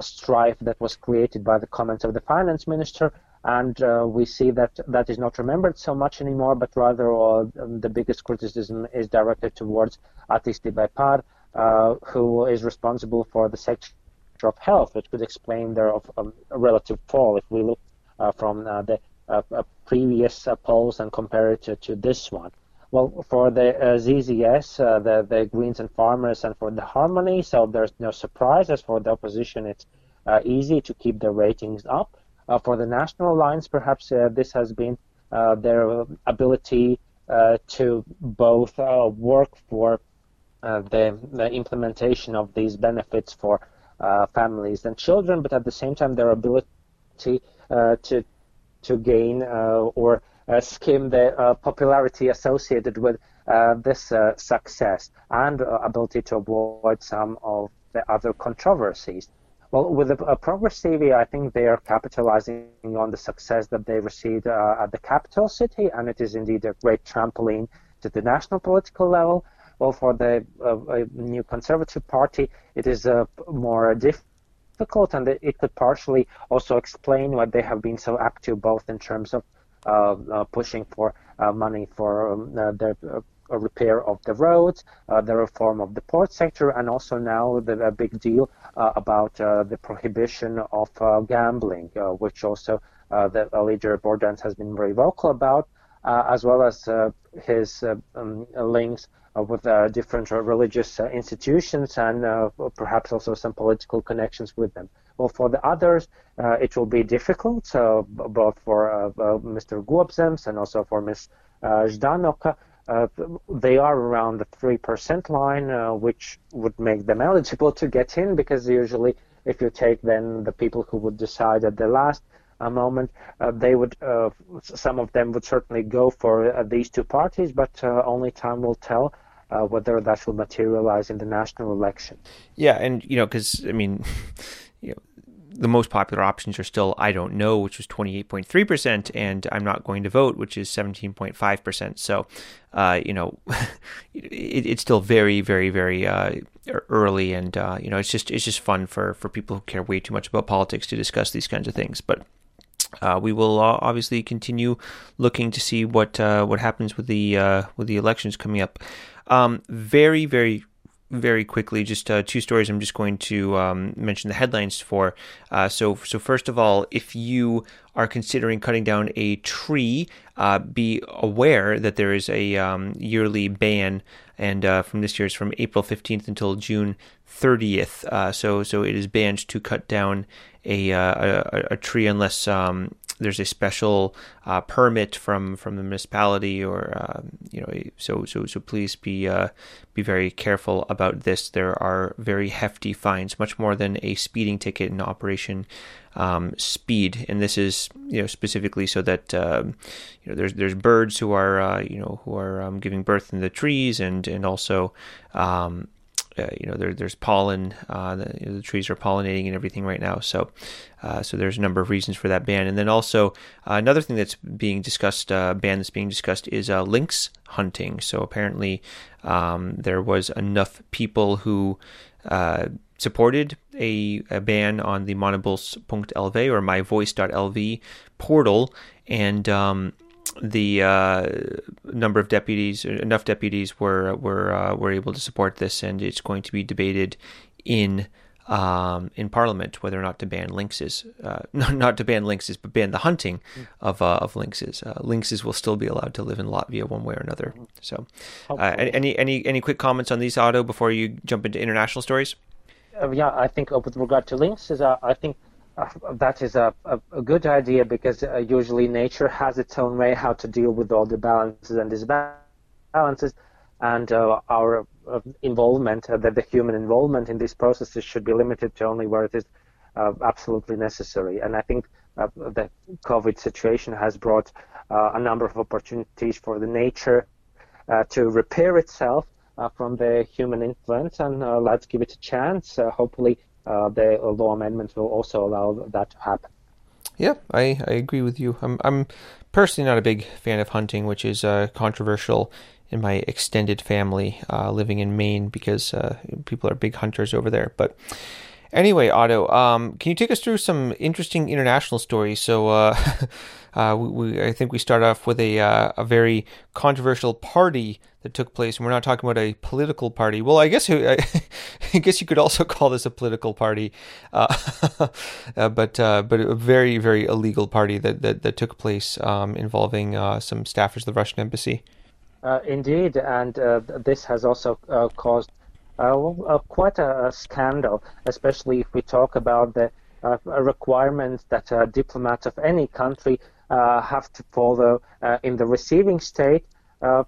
strife that was created by the comments of the finance minister and uh, we see that that is not remembered so much anymore, but rather uh, the biggest criticism is directed towards Attīstībai uh, who is responsible for the sector of health, which could explain their um, relative fall if we look uh, from uh, the uh, previous polls and compare it to, to, this one. Well, for the ZZS, the, the Greens and Farmers, and for the Harmony, so there's no surprises for the opposition. It's easy to keep the ratings up. Uh, for the National Alliance, perhaps uh, this has been uh, their ability uh, to both uh, work for uh, the, the, implementation of these benefits for families and children, but at the same time their ability to to gain or skim the popularity associated with this success and ability to avoid some of the other controversies. Well, with the uh, Progresīvie, I think they are capitalizing on the success that they received uh, at the capital city, and it is indeed a great trampoline to the national political level. Well, for the uh, new Conservative Party, it is uh, more difficult, and it could partially also explain why they have been so active, both in terms of uh, uh, pushing for money for um, their a repair of the roads, uh, the reform of the port sector, and also now the big deal uh, about uh, the prohibition of gambling, which also the leader Bordāns has been very vocal about, as well as his um, links with different religious institutions and perhaps also some political connections with them. Well, for the others, uh, it will be difficult, uh, both for uh, Mr. Gobzems and also for Ms. Ždanoka, uh, they are around the 3% line, uh, which would make them eligible to get in because usually if you take then the people who would decide at the last uh, moment, uh, they would, uh, some of them would certainly go for these two parties, but only time will tell. whether that will materialize in the national election. Yeah, and you know, because I mean, (laughs) the most popular options are still I don't know, which was 28.3%, and I'm not going to vote, which is 17.5%. So, uh, you know, (laughs) it, it's still very, very, very uh, early, and uh, you know, it's just it's just fun for for people who care way too much about politics to discuss these kinds of things. But uh, we will uh, obviously continue looking to see what uh, what happens with the uh, with the elections coming up. Um, very very very quickly, just uh, two stories I'm just going to um, mention the headlines for. Uh, so, so first of all, if you are considering cutting down a tree, uh, be aware that there is a um, yearly ban, and uh, from this year it's from April 15th until June 30th. Uh, so, so it is banned to cut down a uh, a, a, tree unless um, there's a special uh, permit from from the municipality or um, you know so so so please be uh, be very careful about this. There are very hefty fines much more than a speeding ticket in operation um, speed. And this is you know specifically so that um, you know there's there's birds who are uh, you know who are um, giving birth in the trees and and also um, uh, you know, there, there's pollen. Uh, the, you know, the, trees are pollinating and everything right now. So, uh, so there's a number of reasons for that ban. And then also uh, another thing that's being discussed, uh, ban that's being discussed, is uh, lynx hunting. So apparently, um, there was enough people who supported a, a, ban on the ManaBalss.lv or myvoice.lv portal, and um, the uh, number of deputies, enough deputies were were uh, were able to support this, and it's going to be debated in um, in Parliament whether or not to ban lynxes, uh, (laughs) not to ban lynxes, but ban the hunting of uh, of lynxes. Uh, lynxes will still be allowed to live in Latvia one way or another. So, uh, any any any quick comments on these, Otto, before you jump into international stories? yeah, I think with regard to lynxes, I think uh, that is a, a, a, good idea because uh, usually nature has its own way how to deal with all the balances and disbalances, and uh, our uh, involvement, uh, that the human involvement in these processes should be limited to only where it is uh, absolutely necessary. And I think the COVID situation has brought a number of opportunities for the nature to repair itself from the human influence, and let's give it a chance. hopefully uh, the law amendments will also allow that to happen. Yeah, I, I agree with you. I'm I'm personally not a big fan of hunting, which is uh, controversial in my extended family uh, living in Maine because uh, people are big hunters over there. But anyway, Otto, um, can you take us through some interesting international stories? So uh, (laughs) Uh, we, I think we start off with a uh, a very controversial party that took place, and we're not talking about a political party. Well, I guess (laughs) I, guess you could also call this a political party, uh, (laughs) uh but uh, but a very very illegal party that that, that took place um, involving uh, some staffers of the Russian embassy. indeed, and this has also caused quite a, a, scandal, especially if we talk about the requirement that diplomats of any country uh, have to follow uh, in the receiving state. Uh,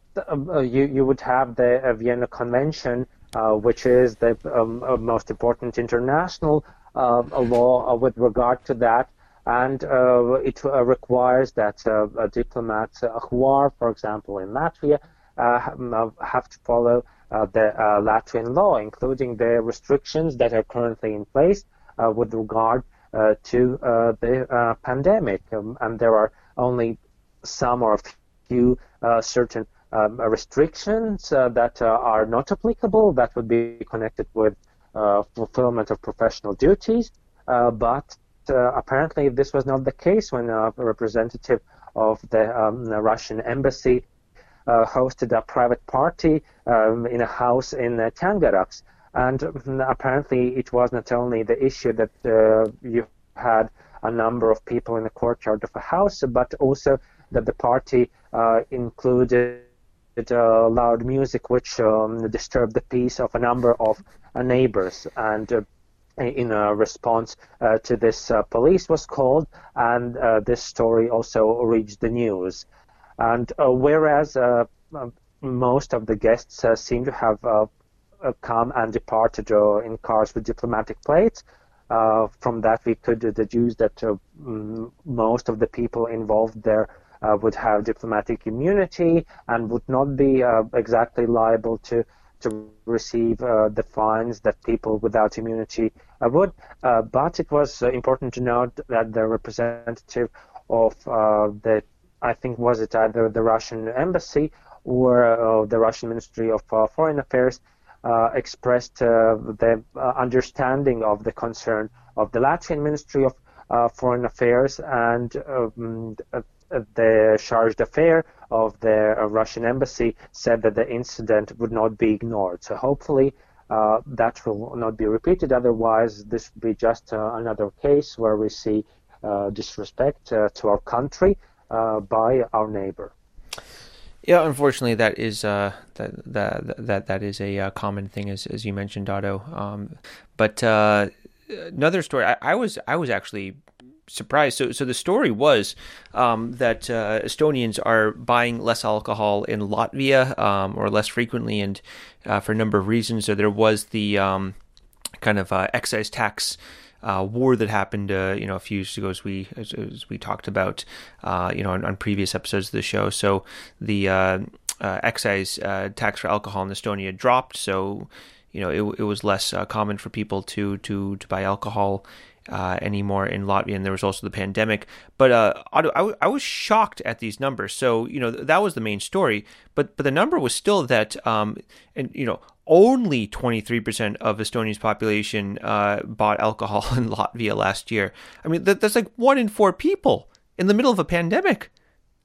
you, you would have the Vienna Convention, which is the um, most important international law with regard to that and uh, it uh, requires that uh, diplomats who are, for example, in Latvia, have to follow the Latvian law, including the restrictions that are currently in place with regard uh, to uh, the uh, pandemic. Um, and there are only some or a few certain um, restrictions that are not applicable that would be connected with fulfillment of professional duties. but apparently, this was not the case when a representative of the, um, the Russian embassy uh, hosted a private party um, in a house in uh. And apparently, it was not only the issue that uh, you had a number of people in the courtyard of a house, but also that the party uh, included uh, loud music which um, disturbed the peace of a number of neighbors. And uh, in response uh, to this, uh, police was called, and this story also reached the news. And whereas most of the guests seem to have come and departed in cars with diplomatic plates, from that, we could deduce that most of the people involved there uh, would have diplomatic immunity and would not be exactly liable to to receive uh, the fines that people without immunity uh, would. Uh, but it was important to note that the representative of the, I think, was it either the Russian embassy or the Russian Ministry of Foreign Affairs, uh, expressed uh, the uh, understanding of the concern of the Latvian Ministry of Foreign Affairs and um, the charge d'affaires of the Russian embassy said that the incident would not be ignored. So hopefully uh, that will not be repeated. Otherwise, this will be just uh, another case where we see uh, disrespect to our country by our neighbor. Yeah, unfortunately, that is uh, that that that that is a uh, common thing, as as you mentioned, Otto. Um, but uh, another story, I, I, was I was actually surprised. So, so the story was um, that uh, Estonians are buying less alcohol in Latvia um, or less frequently, and uh, for a number of reasons. So there was the um, kind of uh, excise tax. Uh, war that happened, uh, you know, a few years ago, as we as, as we talked about, uh, you know, on, on, previous episodes of the show. So the excise tax for alcohol in Estonia dropped. So you know, it, it was less common for people to to to buy alcohol uh, anymore in Latvia, and there was also the pandemic. But uh, I, I was shocked at these numbers. So you know that was the main story, but but the number was still that, um, and you know only 23% of Estonia's population uh, bought alcohol (laughs) in Latvia last year. I mean that, that's like one in four people in the middle of a pandemic.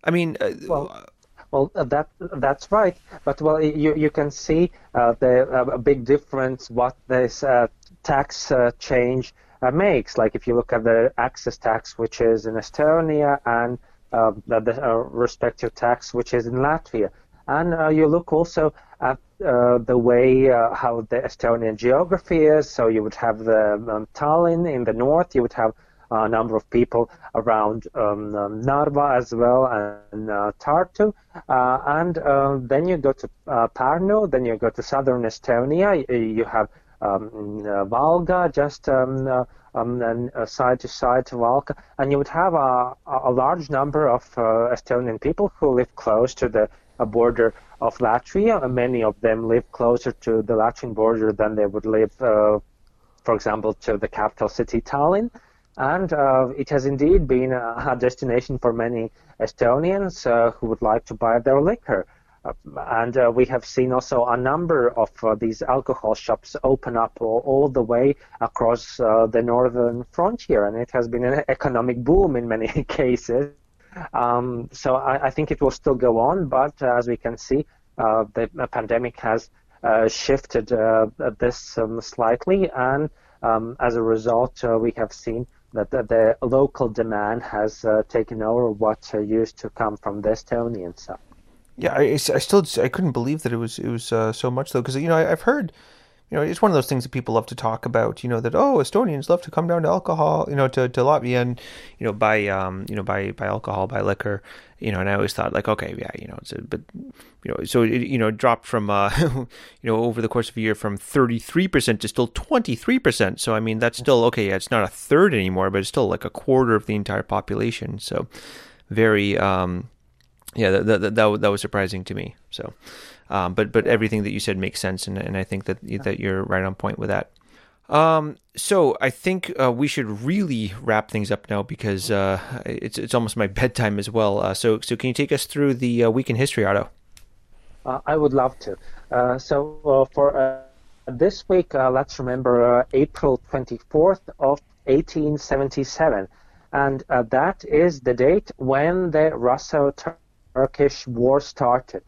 I mean, uh, well, well, uh, that that's right. But well, you you can see uh, the uh, big difference what this uh, tax change uh, makes. Like if you look at the excise tax, which is in Estonia, and uh, the, uh, respective tax, which is in Latvia. And uh, you look also at uh, the way uh, how the Estonian geography is. So you would have the um, Tallinn in the north. You would have a number of people around um, um, Narva as well and Tartu. and then you go to Pärnu. Then you go to southern Estonia. You have um, uh, Valga, just um, uh, um, uh, side to side to Valka, and you would have a, a large number of Estonian people who live close to the border of Latvia. Many of them live closer to the Latvian border than they would live, for example, to the capital city Tallinn. And uh, it has indeed been a, a destination for many Estonians uh, who would like to buy their liquor. Uh, and uh, we have seen also a number of uh, these alcohol shops open up all, all the way across the northern frontier, and it has been an economic boom in many (laughs) cases. Um, so I, I, think it will still go on, but as we can see, the pandemic has shifted this um, slightly, and um, as a result, we have seen that the, the, local demand has uh, taken over what uh, used to come from the Estonian side. Yeah, I, I still I couldn't believe that it was it was uh, so much though because you know I, have heard you know it's one of those things that people love to talk about you know that oh Estonians love to come down to alcohol you know to, to Latvia and you know buy um you know buy buy alcohol buy liquor you know and I always thought like okay yeah you know it's a, but you know so it you know dropped from uh you know over the course of a year from 33% to still 23% so I mean that's still okay yeah, it's not a third anymore but it's still like a quarter of the entire population so very um yeah, that that, that, that was surprising to me. So, um, but but everything that you said makes sense, and, and I think that that you're right on point with that. Um, so I think uh, we should really wrap things up now because uh, it's it's almost my (laughs) bedtime as well. Uh, so so can you take us through the uh, week in history, Otto? Uh, I would love to. Uh, so for this week, let's remember April 24th of 1877, and that is the date when the Russo Turkish war started.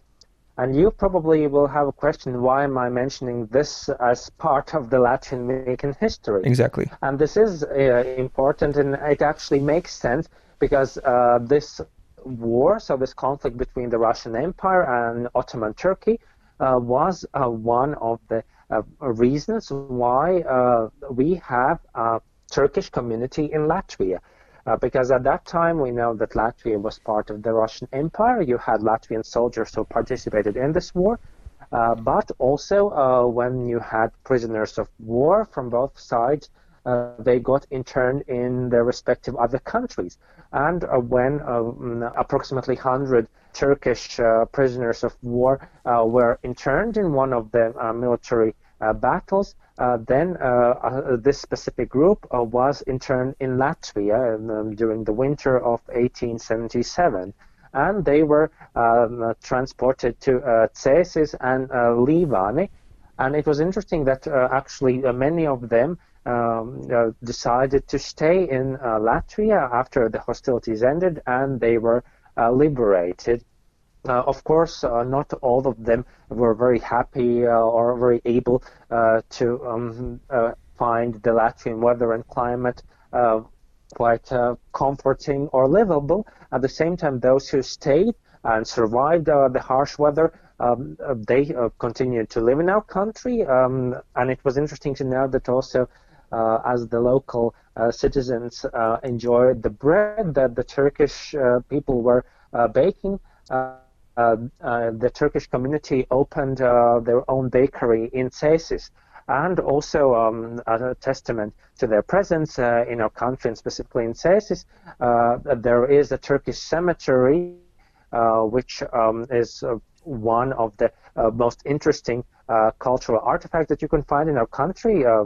And you probably will have a question why am I mentioning this as part of the Latvian making history? Exactly. And this is uh, important and it actually makes sense because uh, this war, so this conflict between the Russian Empire and Ottoman Turkey, uh, was uh, one of the uh, reasons why uh, we have a Turkish community in Latvia. Uh, because at that time we know that Latvia was part of the Russian Empire. You had Latvian soldiers who participated in this war, uh, but also uh, when you had prisoners of war from both sides, uh, they got interned in their respective other countries. And uh, when um, approximately 100 Turkish prisoners of war were interned in one of the military battles, uh, then uh, uh, this specific group was interned in Latvia um, during the winter of 1877 and they were um, transported to uh, Cēsis and uh, Līvāni. And it was interesting that uh, actually many of them um, decided to stay in Latvia after the hostilities ended and they were liberated. Uh, of course, uh, not all of them were very happy uh, or very able to um, find the Latvian weather and climate quite comforting or livable. At the same time, those who stayed and survived the harsh weather um, they uh, continued to live in our country. Um, and it was interesting to know that also uh, as the local uh, citizens uh, enjoyed the bread that the Turkish people were baking. The Turkish community opened their own bakery in Cesis and also um, a testament to their presence uh, in our country and specifically in Cesis. Uh, there is a Turkish cemetery, uh, which um, is one of the uh, most interesting uh, cultural artifacts that you can find in our country. Uh,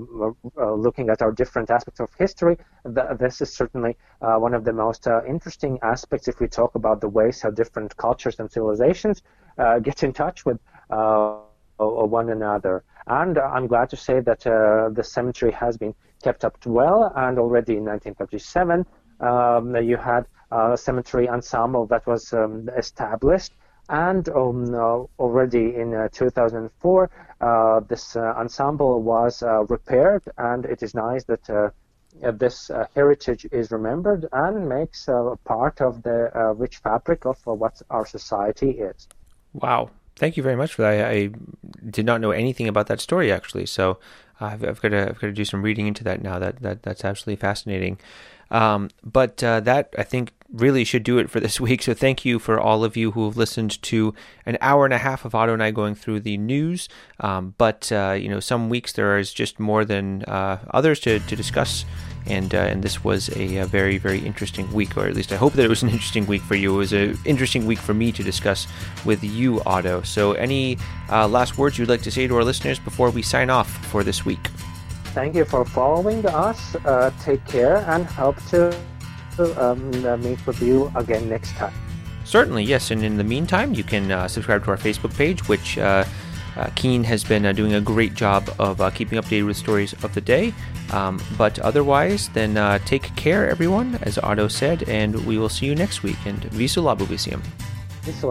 uh looking at our different aspects of history, th- this is certainly uh, one of the most uh, interesting aspects if we talk about the ways how different cultures and civilizations get in touch with one another. And I'm glad to say that the cemetery has been kept up well, and already in 1937, um, you had a cemetery ensemble that was um, established and um, uh, already in uh, 2004, uh, this uh, ensemble was uh, repaired, and it is nice that uh, this heritage is remembered and makes part of the rich fabric of what our society is. Wow, thank you very much for that. I, I, did not know anything about that story actually, so I've, I've, got to I've got to do some reading into that now. That that that's absolutely fascinating. Um, but uh, that I think really should do it for this (laughs) week. So thank you for all of you who have listened to an hour and a half of Otto and I going through the news. Um, but uh, you know, some weeks there is just more than uh, others to, to discuss. And, uh, and this was a, a, very very interesting week, or at least I hope that it was an interesting week for you. It was an interesting week for me to discuss with you, Otto. So, any uh, last words you'd like to say to our listeners before we sign off for this week? Thank you for following us. Uh, take care and hope to um, uh, meet with you again next time. Certainly, yes. And in the meantime, you can uh, subscribe to our Facebook page, which uh, uh, Keen has been uh, doing a great job of uh, keeping updated with stories of the day. Um, but otherwise, then uh, take care, everyone, as Otto said, and we will see you next week. And Visu Labu Visium. Visu